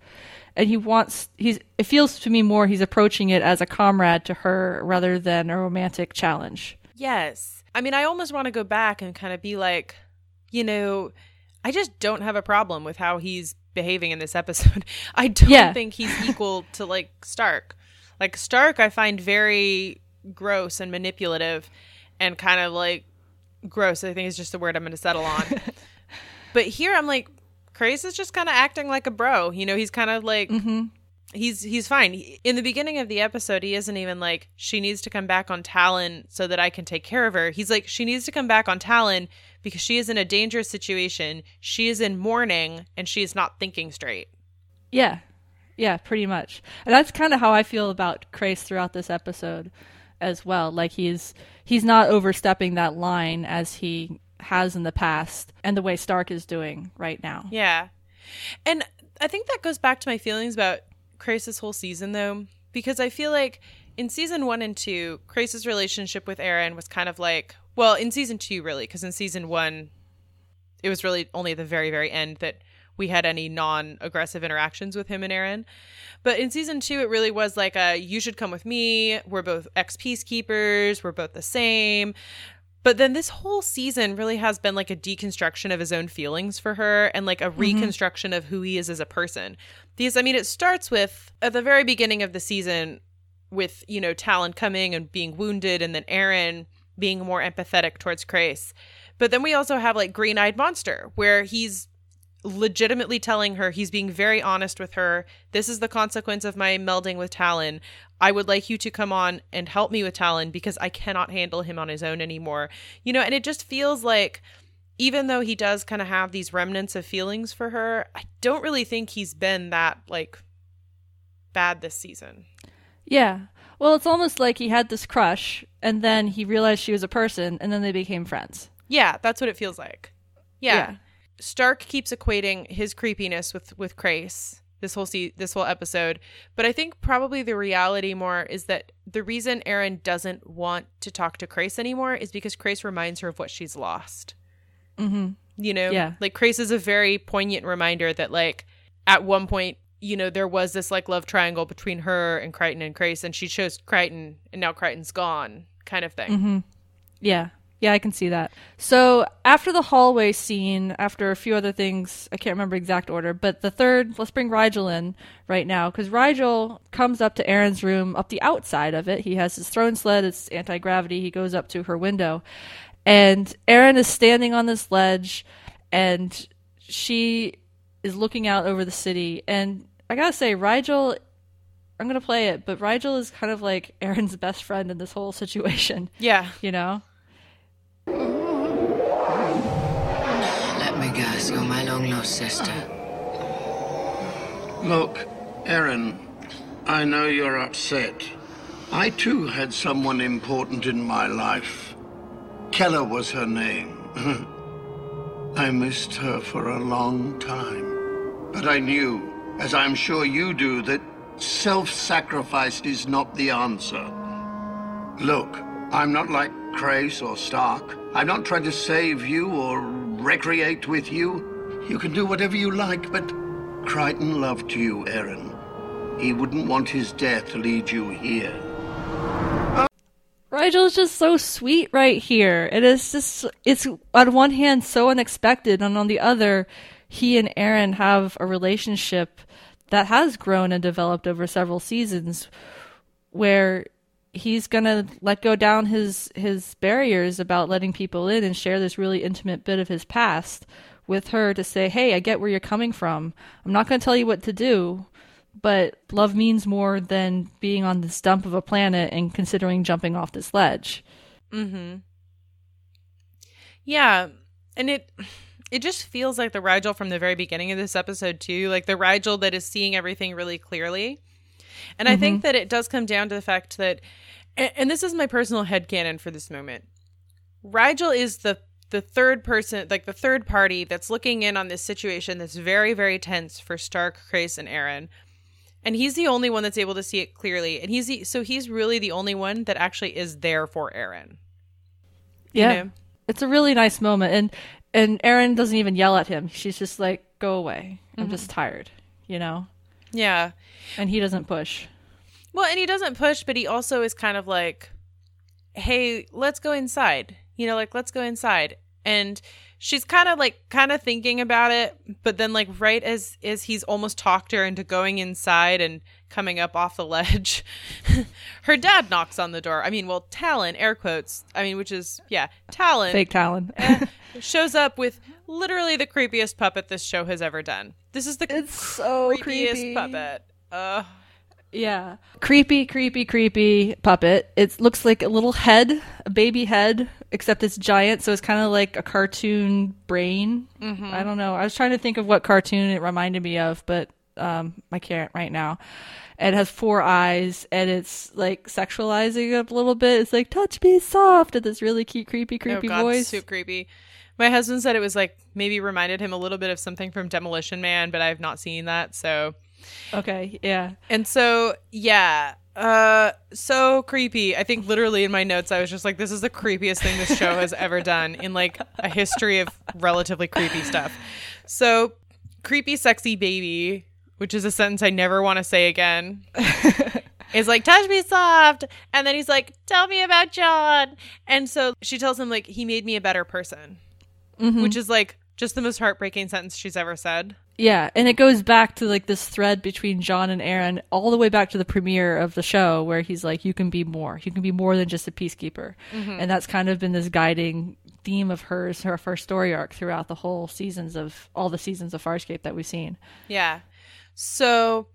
S2: And he wants he's it feels to me more he's approaching it as a comrade to her rather than a romantic challenge.
S1: Yes. I mean, I almost want to go back and kind of be like, you know, I just don't have a problem with how he's behaving in this episode. I don't
S2: Yeah.
S1: think he's equal to like Stark. Like Stark I find very gross and manipulative and kind of like gross, I think is just the word I'm going to settle on. but here I'm like Crais is just kind of acting like a bro. You know, he's kind of like mm-hmm. he's he's fine. In the beginning of the episode, he isn't even like she needs to come back on Talyn so that I can take care of her. He's like she needs to come back on Talyn because she is in a dangerous situation. She is in mourning and she is not thinking straight.
S2: Yeah. Yeah, pretty much. And that's kind of how I feel about Crais throughout this episode as well. Like he's he's not overstepping that line as he has in the past and the way Stark is doing right now.
S1: Yeah. And I think that goes back to my feelings about Crais this whole season, though, because I feel like in season one and two, Crais's relationship with Aeryn was kind of like, well, in season two, really, because in season one, it was really only at the very, very end that we had any non aggressive interactions with him and Aeryn. But in season two, it really was like a you should come with me. We're both ex peacekeepers. We're both the same. But then this whole season really has been like a deconstruction of his own feelings for her and like a mm-hmm. reconstruction of who he is as a person. Because, I mean, it starts with at the very beginning of the season with, you know, Talyn coming and being wounded and then Aeryn being more empathetic towards Crais. But then we also have like Green Eyed Monster, where he's legitimately telling her he's being very honest with her. This is the consequence of my melding with Talyn. I would like you to come on and help me with Talyn because I cannot handle him on his own anymore. You know, and it just feels like even though he does kind of have these remnants of feelings for her, I don't really think he's been that like bad this season.
S2: Yeah. Well, it's almost like he had this crush and then he realized she was a person and then they became friends.
S1: Yeah, that's what it feels like. Yeah.
S2: Yeah.
S1: Stark keeps equating his creepiness with with Crais this whole se- this whole episode, but I think probably the reality more is that the reason Aeryn doesn't want to talk to Crais anymore is because Crais reminds her of what she's lost.
S2: Mhm.
S1: You know,
S2: Yeah.
S1: like Crais is a very poignant reminder that like at one point, you know, there was this like love triangle between her and Crichton and Crais, and she chose Crichton, and now Crichton's gone, kind of thing.
S2: Mhm. Yeah. Yeah, I can see that. So after the hallway scene, after a few other things, I can't remember exact order, but the third, let's bring Rygel in right now, because Rygel comes up to Aeryn's room, up the outside of it. He has his throne sled, it's anti gravity. He goes up to her window, and Aeryn is standing on this ledge, and she is looking out over the city. And I gotta say, Rygel I'm gonna play it, but Rygel is kind of like Aeryn's best friend in this whole situation.
S1: Yeah.
S2: You know?
S6: Let me guess, you're my long lost sister.
S3: Look, Aeryn, I know you're upset. I too had someone important in my life. Keller was her name. I missed her for a long time. But I knew, as I'm sure you do, that self sacrifice is not the answer. Look, I'm not like Crais or Stark. I'm not trying to save you or recreate with you. You can do whatever you like, but Crichton loved you, Aeryn. He wouldn't want his death to lead you here.
S2: Rygel is just so sweet right here. It is just, it's on one hand so unexpected, and on the other, he and Aeryn have a relationship that has grown and developed over several seasons where he's gonna let go down his his barriers about letting people in and share this really intimate bit of his past with her to say, "Hey, I get where you're coming from. I'm not to tell you what to do, but love means more than being on this dump of a planet and considering jumping off this ledge."
S1: Mm-hmm. Yeah, and it it just feels like the Rygel from the very beginning of this episode too, like the Rygel that is seeing everything really clearly. And I think that it does come down to the fact that and, and this is my personal headcanon for this moment. Rygel is the the third person, like the third party that's looking in on this situation that's very, very tense for Stark, Crais, and Aeryn. And he's the only one that's able to see it clearly. And he's the, so he's really the only one that actually is there for Aeryn. You
S2: Yeah.
S1: know?
S2: It's a really nice moment and And Aeryn doesn't even yell at him. She's just like, "Go away. I'm mm-hmm. just tired." You know.
S1: Yeah.
S2: And he doesn't push.
S1: Well, and he doesn't push, but he also is kind of like, "Hey, let's go inside." You know, like let's go inside. And she's kind of like kind of thinking about it, but then like right as as he's almost talked her into going inside and coming up off the ledge, her dad knocks on the door. I mean, well, Talyn, air quotes. I mean, which is yeah, Talyn
S2: Fake Talyn.
S1: shows up with literally the creepiest puppet this show has ever done. This is the
S2: It's so
S1: creepiest
S2: creepy.
S1: puppet. Uh,
S2: Yeah. Creepy, creepy, creepy puppet. It looks like a little head, a baby head, except it's giant, so it's kind of like a cartoon brain.
S1: Mm-hmm.
S2: I don't know. I was trying to think of what cartoon it reminded me of, but um, I can't right now. It has four eyes, and it's like sexualizing it a little bit. It's like, touch me soft, and this really cute, creepy, creepy
S1: oh God,
S2: voice.
S1: so creepy. My husband said it was like maybe reminded him a little bit of something from Demolition Man, but I have not seen that. So
S2: Okay, yeah.
S1: and so yeah, uh, so creepy. I think literally in my notes I was just like, this is the creepiest thing this show has ever done in like a history of relatively creepy stuff. So creepy, sexy baby, which is a sentence I never want to say again. is like touch me soft and then he's like tell me about john and so she tells him like he made me a better person which is like just the most heartbreaking sentence she's ever said
S2: Yeah, and it goes back to like this thread between John and Aeryn all the way back to the premiere of the show where he's like, You can be more. You can be more than just a peacekeeper. Mm-hmm. And that's kind of been this guiding theme of hers, her first story arc throughout the whole seasons of all the seasons of Farscape that we've seen.
S1: yeah so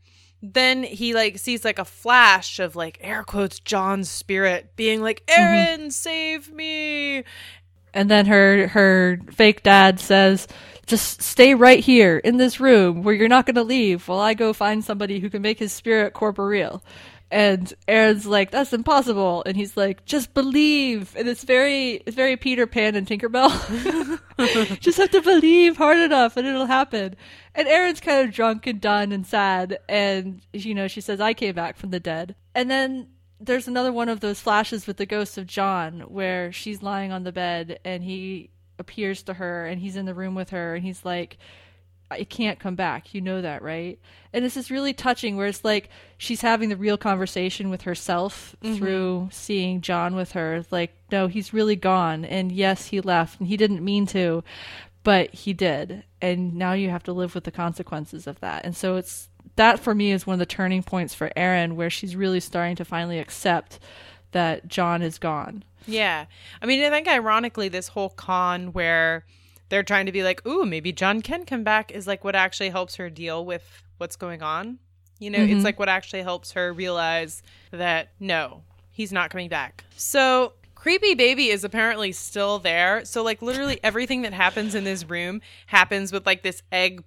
S1: then he like sees like a flash of like air quotes john's spirit being like mm-hmm. Aeryn save me
S2: And then her her fake dad says, "Just stay right here in this room where you're not going to leave while I go find somebody who can make his spirit corporeal." And Aeryn's like, "That's impossible." And he's like, "Just believe." And it's very it's very Peter Pan and Tinkerbell. Just have to believe hard enough and it'll happen. And Aeryn's kind of drunk and done and sad and you know, she says, "I came back from the dead." And then there's another one of those flashes with the ghost of John where she's lying on the bed and he appears to her and he's in the room with her and he's like I can't come back. You know that, right? And it's just really touching where it's like she's having the real conversation with herself mm-hmm. through seeing John with her. Like, no, he's really gone. And yes, he left and he didn't mean to, but he did. And now you have to live with the consequences of that. And so it's that for me is one of the turning points for Aeryn where she's really starting to finally accept that John is gone.
S1: Yeah. I mean, I think ironically, this whole con where they're trying to be like, ooh, maybe John can come back is like what actually helps her deal with what's going on. You know, it's mm-hmm. like what actually helps her realize that no, he's not coming back. So, creepy baby is apparently still there. So, like, literally everything that happens in this room happens with like this egg,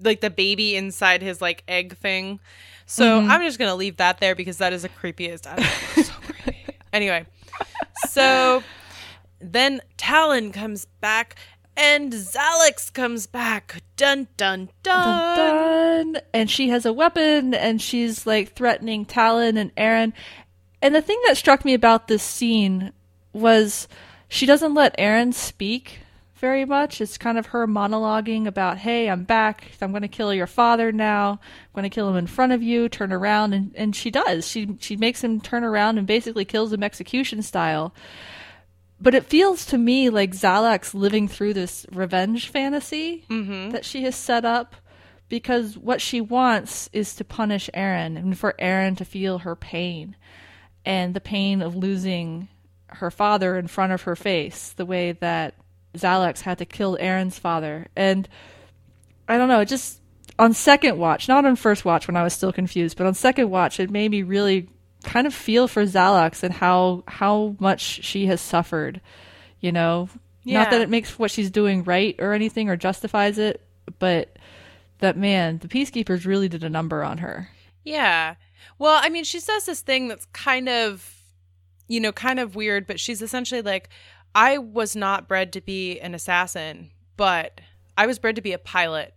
S1: like the baby inside his like egg thing. So, mm-hmm. I'm just going to leave that there because that is the creepiest. I know, so creepy. Anyway, so then Talyn comes back and Xhalax comes back. Dun dun dun.
S2: And she has a weapon and she's like threatening Talyn and Aeryn. And the thing that struck me about this scene was she doesn't let Aeryn speak very much. It's kind of her monologuing about, hey, I'm back. I'm going to kill your father now. I'm going to kill him in front of you. Turn around. And, and she does. She, she makes him turn around and basically kills him execution style. But it feels to me like Xhalax's living through this revenge fantasy mm-hmm. that she has set up because what she wants is to punish Aeryn and for Aeryn to feel her pain and the pain of losing her father in front of her face, the way that Xhalax had to kill Aeryn's father. And I don't know, it just on second watch, not on first watch when I was still confused, but on second watch, it made me really kind of feel for Xhalax and how how much she has suffered. You know, not that it makes what she's doing right or anything or justifies it, but that man, the peacekeepers really did a number on her.
S1: Yeah. Well, I mean, she says this thing that's kind of, you know, kind of weird, but she's essentially like, I was not bred to be an assassin, but I was bred to be a pilot.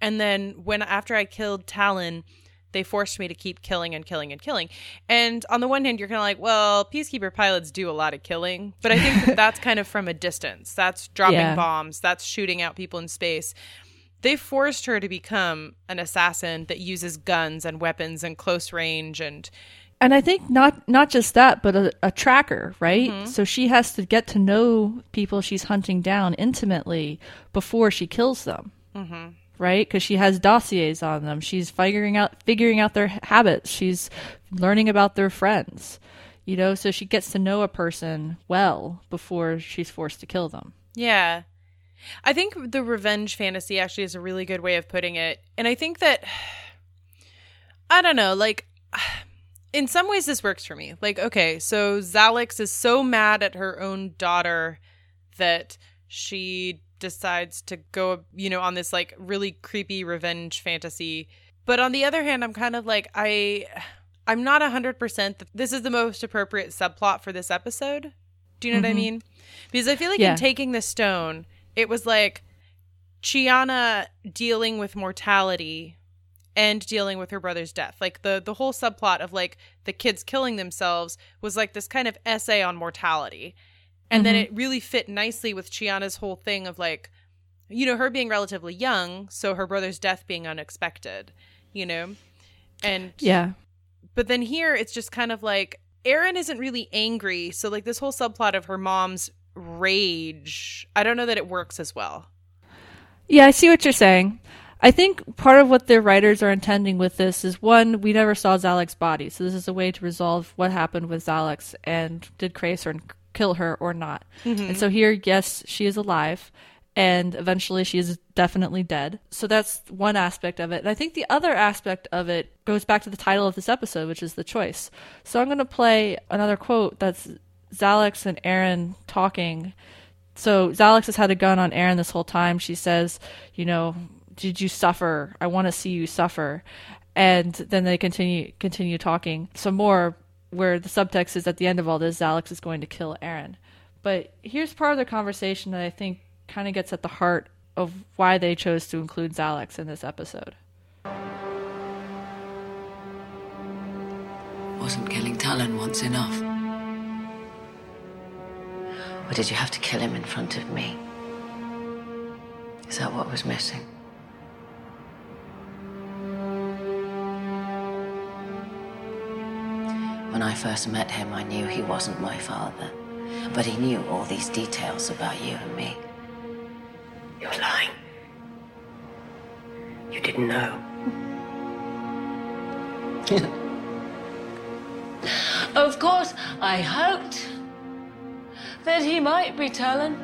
S1: And then when after I killed Talyn, They forced me to keep killing and killing and killing. And on the one hand, you're kind of like, well, peacekeeper pilots do a lot of killing, but I think that that's kind of from a distance. That's dropping
S2: Yeah.
S1: bombs. That's shooting out people in space. They forced her to become an assassin that uses guns and weapons and close range and
S2: And I think not not just that, but a, a tracker, right? So she has to get to know people she's hunting down intimately before she kills them, mm-hmm. right? Because she has dossiers on them. She's figuring out figuring out their habits. She's learning about their friends, you know. So she gets to know a person well before she's forced to kill them.
S1: Yeah. I think the revenge fantasy actually is a really good way of putting it. And I think that I don't know, like in some ways this works for me. Like okay, so Xhalax is so mad at her own daughter that she decides to go, you know, on this like really creepy revenge fantasy. But on the other hand, I'm kind of like I I'm not 100% that this is the most appropriate subplot for this episode. Do you know what I mm-hmm. mean? Because I feel like
S2: Yeah.
S1: in taking the stone, it was like Chiana dealing with mortality and dealing with her brother's death. Like the the whole subplot of like the kids killing themselves was like this kind of essay on mortality. And then mm-hmm. it really fit nicely with Chiana's whole thing of like you know, her being relatively young, so her brother's death being unexpected, you know? And
S2: Yeah.
S1: but then here it's just kind of like Aeryn isn't really angry, so like this whole subplot of her mom's rage, I don't know that it works as well.
S2: Yeah, I see what you're saying. I think part of what the writers are intending with this is one, we never saw Xhalax's body, so this is a way to resolve what happened with Xhalax and did Crais kill her or not. Mm-hmm. And so here, yes, she is alive, and eventually she is definitely dead. So that's one aspect of it. And I think the other aspect of it goes back to the title of this episode, which is the choice. So I'm going to play another quote that's Xhalax and Aeryn talking so Xhalax has had a gun on Aeryn this whole time. She says, you know, did you suffer? I want to see you suffer. And then they continue continue talking some more where the subtext is at the end of all this, Xhalax is going to kill Aeryn. But here's part of the conversation that I think kind of gets at the heart of why they chose to include Xhalax in this episode.
S6: Wasn't killing Talyn once enough? Or did you have to kill him in front of me? Is that what was missing? When I first met him, I knew he wasn't my father. But he knew all these details about you and me.
S8: You're lying. You didn't know.
S6: Of course, I hoped that he might be Talyn.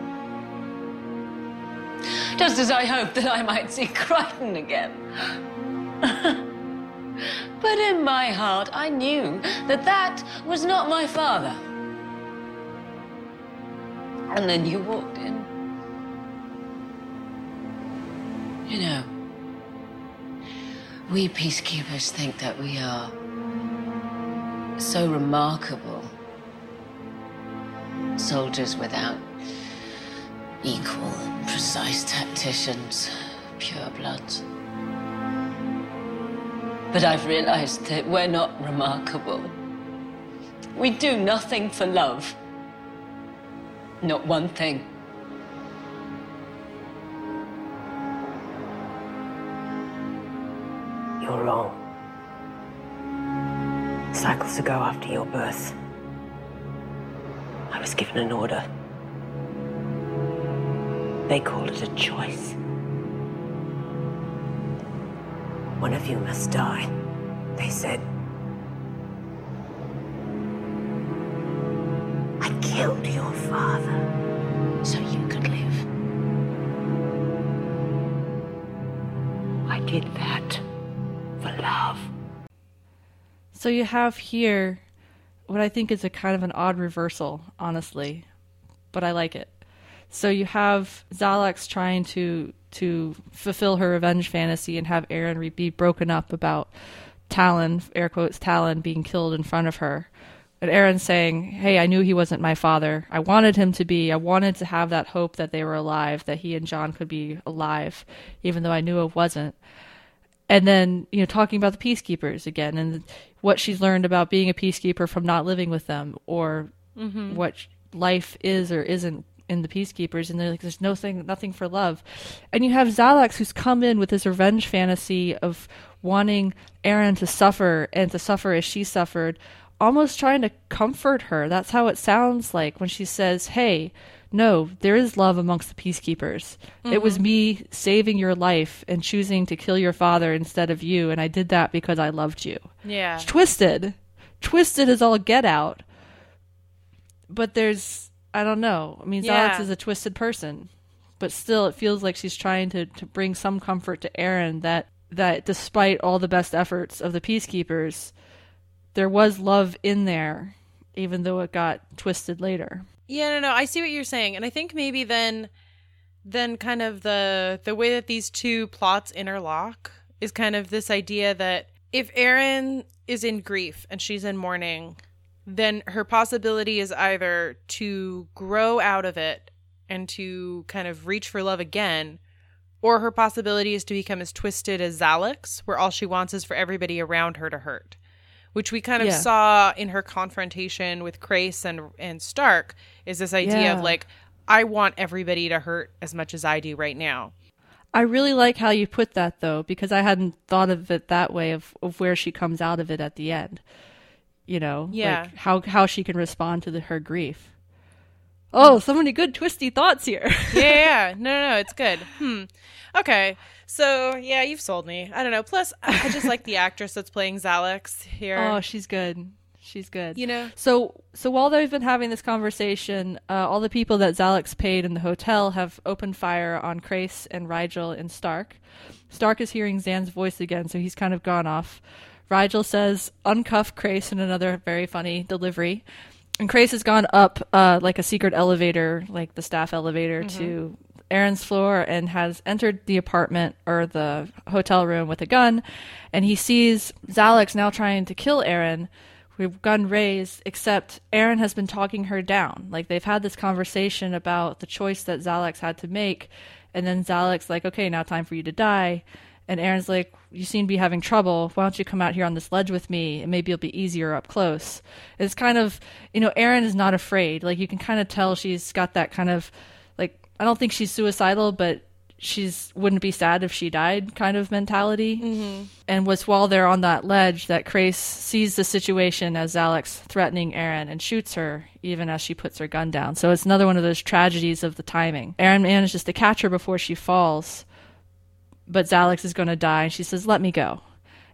S6: Just as I hoped that I might see Crichton again. but in my heart, I knew that that was not my father. And then you walked in. You know, we peacekeepers think that we are so remarkable. Soldiers without equal, precise tacticians, pure bloods. But I've realized that we're not remarkable. We do nothing for love. Not one thing.
S8: You're wrong. Cycles ago after your birth, I was given an order. They called it a choice. One of you must die, they said. I killed your father.
S6: So you could live.
S8: I did that for love.
S2: So you have here what I think is a kind of an odd reversal, honestly, but I like it. So you have Xhalax trying to to fulfill her revenge fantasy and have Aeryn be broken up about Talyn, air quotes, Talyn being killed in front of her. And Aeryn saying, Hey, I knew he wasn't my father. I wanted him to be. I wanted to have that hope that they were alive, that he and John could be alive, even though I knew it wasn't and then you know talking about the peacekeepers again and what she's learned about being a peacekeeper from not living with them or
S1: Mm-hmm.
S2: what life is or isn't in the peacekeepers and they're like there's nothing nothing for love and you have Xhalax who's come in with his revenge fantasy of wanting Aeryn to suffer and to suffer as she suffered almost trying to comfort her that's how it sounds like when she says hey no there is love amongst the peacekeepers it was mm-hmm. me saving your life and choosing to kill your father instead of you and I did that because I loved you
S1: Yeah.
S2: it's twisted. Twisted is all get out. But there's I don't know. I mean,
S1: Yeah.
S2: Is a twisted person. But still it feels like she's trying to, to bring some comfort to Aeryn that that despite all the best efforts of the peacekeepers, there was love in there, even though it got twisted later.
S1: Yeah, no, no. I see what you're saying, and I think maybe then, then kind of the the way that these two plots interlock is kind of this idea that if Aeryn is in grief and she's in mourning, then her possibility is either to grow out of it and to kind of reach for love again, or her possibility is to become as twisted as Xhalax, where all she wants is for everybody around her to hurt. Which we kind of
S2: Yeah.
S1: saw in her confrontation with Crais and and Stark is this idea
S2: Yeah.
S1: of like, I want everybody to hurt as much as I do right now.
S2: I really like how you put that though, because I hadn't thought of it that way of, of where she comes out of it at the end. You know,
S1: Yeah.
S2: like how how she can respond to the, her grief. Oh, so many good twisty thoughts here.
S1: yeah, yeah. No, no, no, it's good. Hmm. Okay. So yeah, you've sold me. I don't know. Plus, I just like the actress that's playing Xhalax here.
S2: oh, she's good. She's good.
S1: You know?
S2: So so while they've been having this conversation, uh, all the people that Xhalax paid in the hotel have opened fire on Crais and Rygel and Stark. Stark is hearing Zhaan's voice again, so he's kind of gone off. Rygel says, "Uncuff Crais" in another very funny delivery. And Crais has gone up uh, like a secret elevator, like the staff elevator, to Aeryn's floor and has entered the apartment or the hotel room with a gun. And he sees Xhalax now trying to kill Aeryn with gun raised, except Aeryn has been talking her down. Like they've had this conversation about the choice that Xhalax had to make. And then Xhalax like, okay, now time for you to die. And Aeryn's like, you seem to be having trouble. Why don't you come out here on this ledge with me and maybe it'll be easier up close? It's kind of, you know, Aeryn is not afraid. Like you can kind of tell she's got that kind of, like, I don't think she's suicidal, but she's wouldn't be sad if she died kind of mentality. Mm-hmm. And was while they're on that ledge that Crais sees the situation as Alex threatening Aeryn and shoots her even as she puts her gun down. So it's another one of those tragedies of the timing. Aaron manages to catch her before she falls but Xhalax is going to die. And she says, let me go.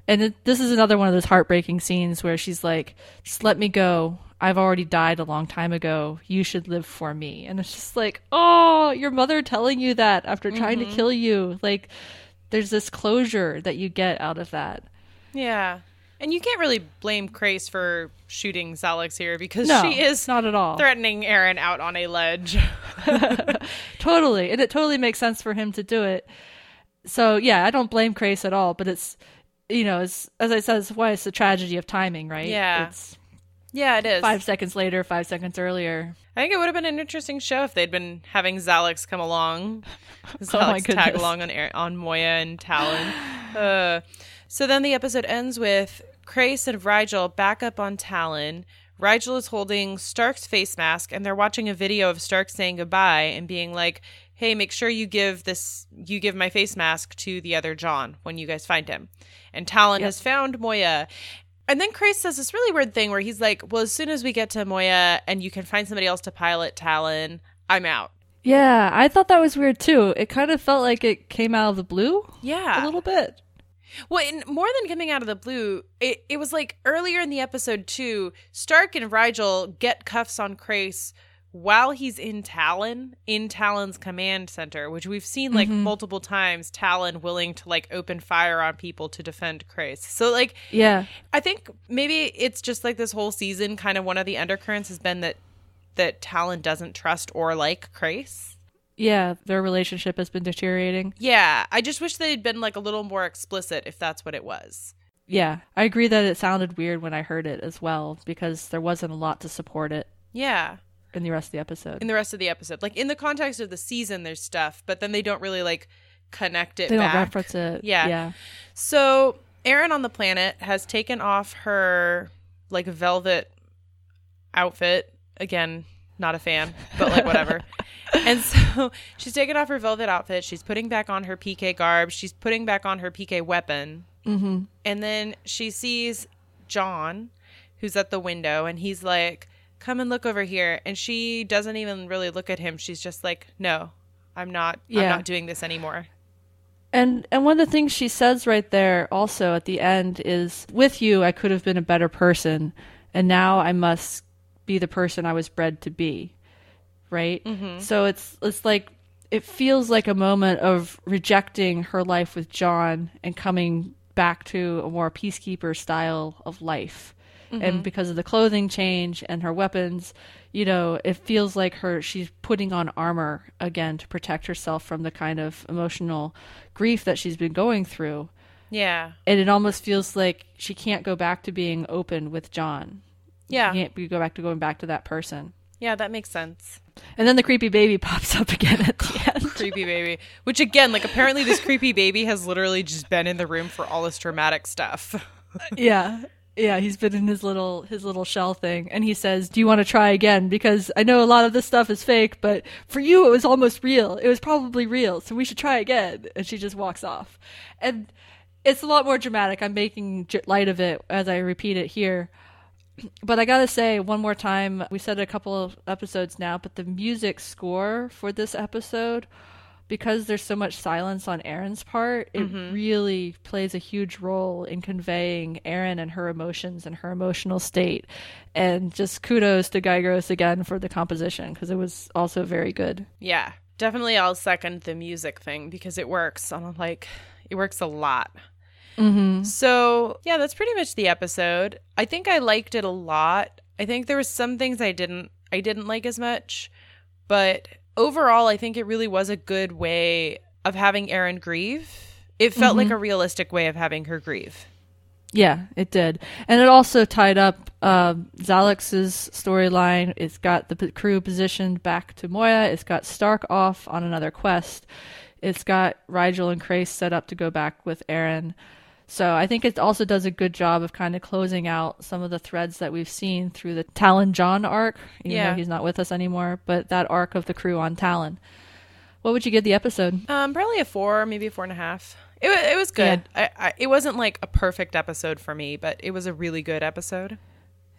S2: And it, this is another one of those heartbreaking scenes where she's like, just let me go. I've already died a long time ago. You should live for me. And it's just like, oh, your mother telling you that after trying to mm-hmm. kill you. Like, there's this closure that you get out of that.
S1: Yeah. And you can't really blame Crais for shooting Xhalax here because
S2: No,
S1: she is
S2: not at all.
S1: threatening Aeryn out on a ledge.
S2: totally. And it totally makes sense for him to do it. So, yeah, I don't blame Crais at all, but it's, you know, it's, as I said, it's why it's the tragedy of timing, right?
S1: Yeah.
S2: It's
S1: yeah, it is.
S2: five seconds later, five seconds earlier.
S1: I think it would have been an interesting show if they'd been having Xhalax come along. Xhalax
S2: Oh
S1: tag along on on Moya and Talyn. Uh, so then the episode ends with Crais and Rygel back up on Talyn. Rygel is holding Stark's face mask, and they're watching a video of Stark saying goodbye and being like, "Hey, make sure you give this, you give my face mask to the other John when you guys find him." And Talyn has found Moya, and then Crais says this really weird thing where he's like, "Well, as soon as we get to Moya and you can find somebody else to pilot Talyn, I'm out."
S2: Yeah, I thought that was weird too. It kind of felt like it came out of the blue
S1: Yeah,
S2: a little bit.
S1: Well, and more than coming out of the blue, it, it was like earlier in the episode too. Stark and Rygel get cuffs on Crais while he's in Talyn, in Talyn's command center, which we've seen like mm-hmm. multiple times. Talyn willing to like open fire on people to defend Crais. So like,
S2: Yeah.
S1: I think maybe it's just like this whole season. Kind of one of the undercurrents has been that that Talyn doesn't trust or like Crais.
S2: Yeah, their relationship has been deteriorating.
S1: Yeah, I just wish they'd been like a little more explicit if that's what it was.
S2: Yeah, I agree that it sounded weird when I heard it as well because there wasn't a lot to support it
S1: Yeah.
S2: In the rest of the episode.
S1: in the rest of the episode. Like in the context of the season, there's stuff, but then they don't really like connect it
S2: They don't reference it.
S1: Yeah.
S2: Yeah.
S1: So Aeryn on the planet has taken off her like velvet outfit. Again, not a fan, but like whatever. and so she's taken off her velvet outfit. She's putting back on her PK garb. She's putting back on her PK weapon.
S2: Mm-hmm.
S1: And then she sees John, who's at the window, and he's like, Come and look over here. And she doesn't even really look at him. She's just like, No, I'm not I'm not doing this anymore.
S2: And and one of the things she says right there also at the end is with you I could have been a better person and now I must be the person I was bred to be. Right? Mm-hmm. So it's it's like it feels like a moment of rejecting her life with John and coming back to a more peacekeeper style of life. And mm-hmm. because of the clothing change and her weapons, you know, it feels like her she's putting on armor again to protect herself from the kind of emotional grief that she's been going through.
S1: Yeah.
S2: And it almost feels like she can't go back to being open with John.
S1: Yeah.
S2: She can't go back to going back to that person.
S1: Yeah, that makes sense.
S2: And then the creepy baby pops up again at the end.
S1: creepy baby. Which again, like apparently this creepy baby has literally just been in the room for all this dramatic stuff.
S2: yeah. Yeah, he's been in his little his little shell thing and he says, "Do you want to try again because I know a lot of this stuff is fake, but for you it was almost real. It was probably real, so we should try again." And she just walks off. And it's a lot more dramatic. I'm making light of it as I repeat it here. But I got to say one more time, we said a couple of episodes now, but the music score for this episode because there's so much silence on Aeryn's part, it really plays a huge role in conveying Aeryn and her emotions and her emotional state. And just kudos to Guy Gross again for the composition because it was also very good.
S1: yeah. Definitely I'll second the music thing because it works on a, like it works a lot.
S2: Mm-hmm.
S1: So yeah, that's pretty much the episode. I think I liked it a lot. I think there was some things I didn't I didn't like as much, but overall I think it really was a good way of having Aeryn grieve. It felt like a realistic way of having her grieve.
S2: Yeah, it did, and it also tied up um, Xhalax's storyline. It's got the p- crew positioned back to Moya. It's got Stark off on another quest. It's got Rygel and Crais set up to go back with Aeryn. So I think it also does a good job of kind of closing out some of the threads that we've seen through the Talyn John arc. Even
S1: Yeah.
S2: though he's not with us anymore, but that arc of the crew on Talyn. What would you give the episode?
S1: Um, probably a four, maybe a four and a half. It it was good. I, I it wasn't like a perfect episode for me, but it was a really good episode.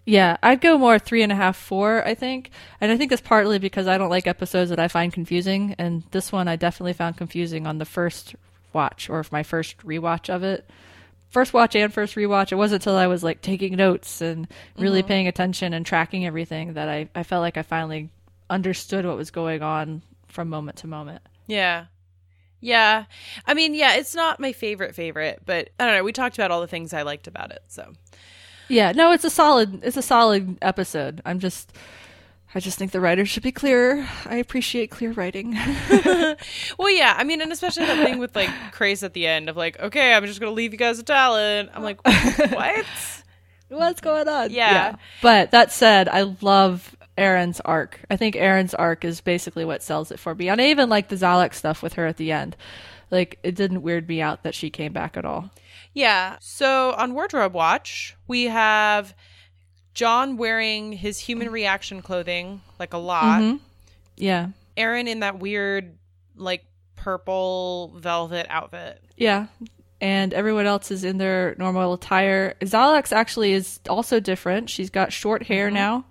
S2: Yeah, I'd go more three and a half, four, I think. And I think that's partly because I don't like episodes that I find confusing. And this one I definitely found confusing on the first watch or my first rewatch of it. First watch and first rewatch, it wasn't until I was like taking notes and really mm-hmm. paying attention and tracking everything that I, I felt like I finally understood what was going on from moment to moment.
S1: Yeah. Yeah. I mean, yeah, it's not my favorite favorite, but I don't know. We talked about all the things I liked about it. So,
S2: Yeah, no, it's a solid it's a solid episode. I'm just I just think the writers should be clearer. I appreciate clear writing.
S1: well, yeah. I mean, and especially that thing with like Crais at the end of like, okay, I'm just going to leave you guys a Talyn. I'm like, what?
S2: What's going on?
S1: Yeah.
S2: But that said, I love Aeryn's arc. I think Aeryn's arc is basically what sells it for me. And I even like the Xhalax stuff with her at the end. Like it didn't weird me out that she came back at all.
S1: Yeah. So on Wardrobe Watch, we have John wearing his human mm. reaction clothing like a lot. Mm-hmm.
S2: Yeah.
S1: Aeryn in that weird, like, purple velvet outfit.
S2: Yeah. And everyone else is in their normal attire. Xhalax actually is also different. She's got short hair mm-hmm. now.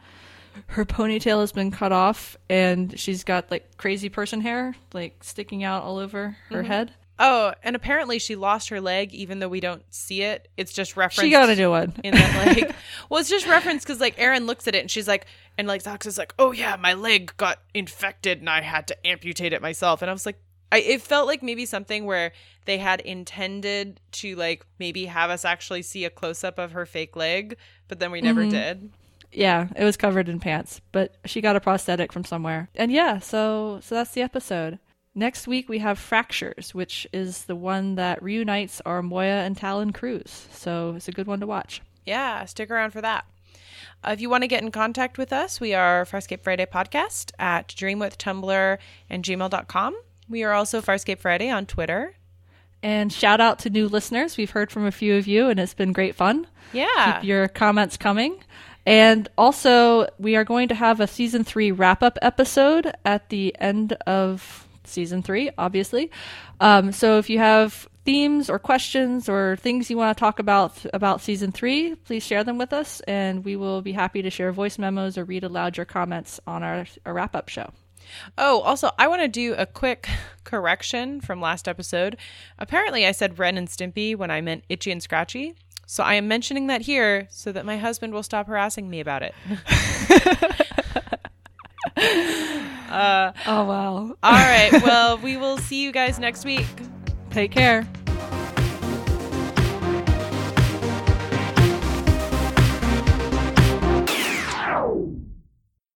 S2: Her ponytail has been cut off and she's got like crazy person hair like sticking out all over her mm-hmm. head.
S1: Oh, and apparently she lost her leg, even though we don't see it. It's just referenced.
S2: She got a new one.
S1: in that like well it's just referenced because like Aeryn looks at it and she's like and like Xhalax is like oh yeah my leg got infected and I had to amputate it myself and I was like I it felt like maybe something where they had intended to like maybe have us actually see a close up of her fake leg but then we never mm-hmm. did
S2: Yeah, it was covered in pants, but she got a prosthetic from somewhere. And yeah, so so that's the episode. Next week we have Fractures, which is the one that reunites our Moya and Talyn crews. So it's a good one to watch.
S1: yeah stick around for that uh, if you want to get in contact with us we are Farscape Friday podcast at dreamwithtumblr and gmail.com We are also Farscape Friday on Twitter.
S2: And shout out to new listeners. We've heard from a few of you, and it's been great fun.
S1: Yeah.
S2: Keep your comments coming. And also, we are going to have a season three wrap up episode at the end of season three, obviously. Um, so if you have themes or questions or things you want to talk about about season three, please share them with us, and we will be happy to share voice memos or read aloud your comments on our, our wrap up show.
S1: Oh, also, I want to do a quick correction from last episode. Apparently, I said Ren and Stimpy when I meant Itchy and Scratchy. So I am mentioning that here so that my husband will stop harassing me about it.
S2: Uh, oh, wow.
S1: All right. Well, we will see you guys next week.
S2: Take care.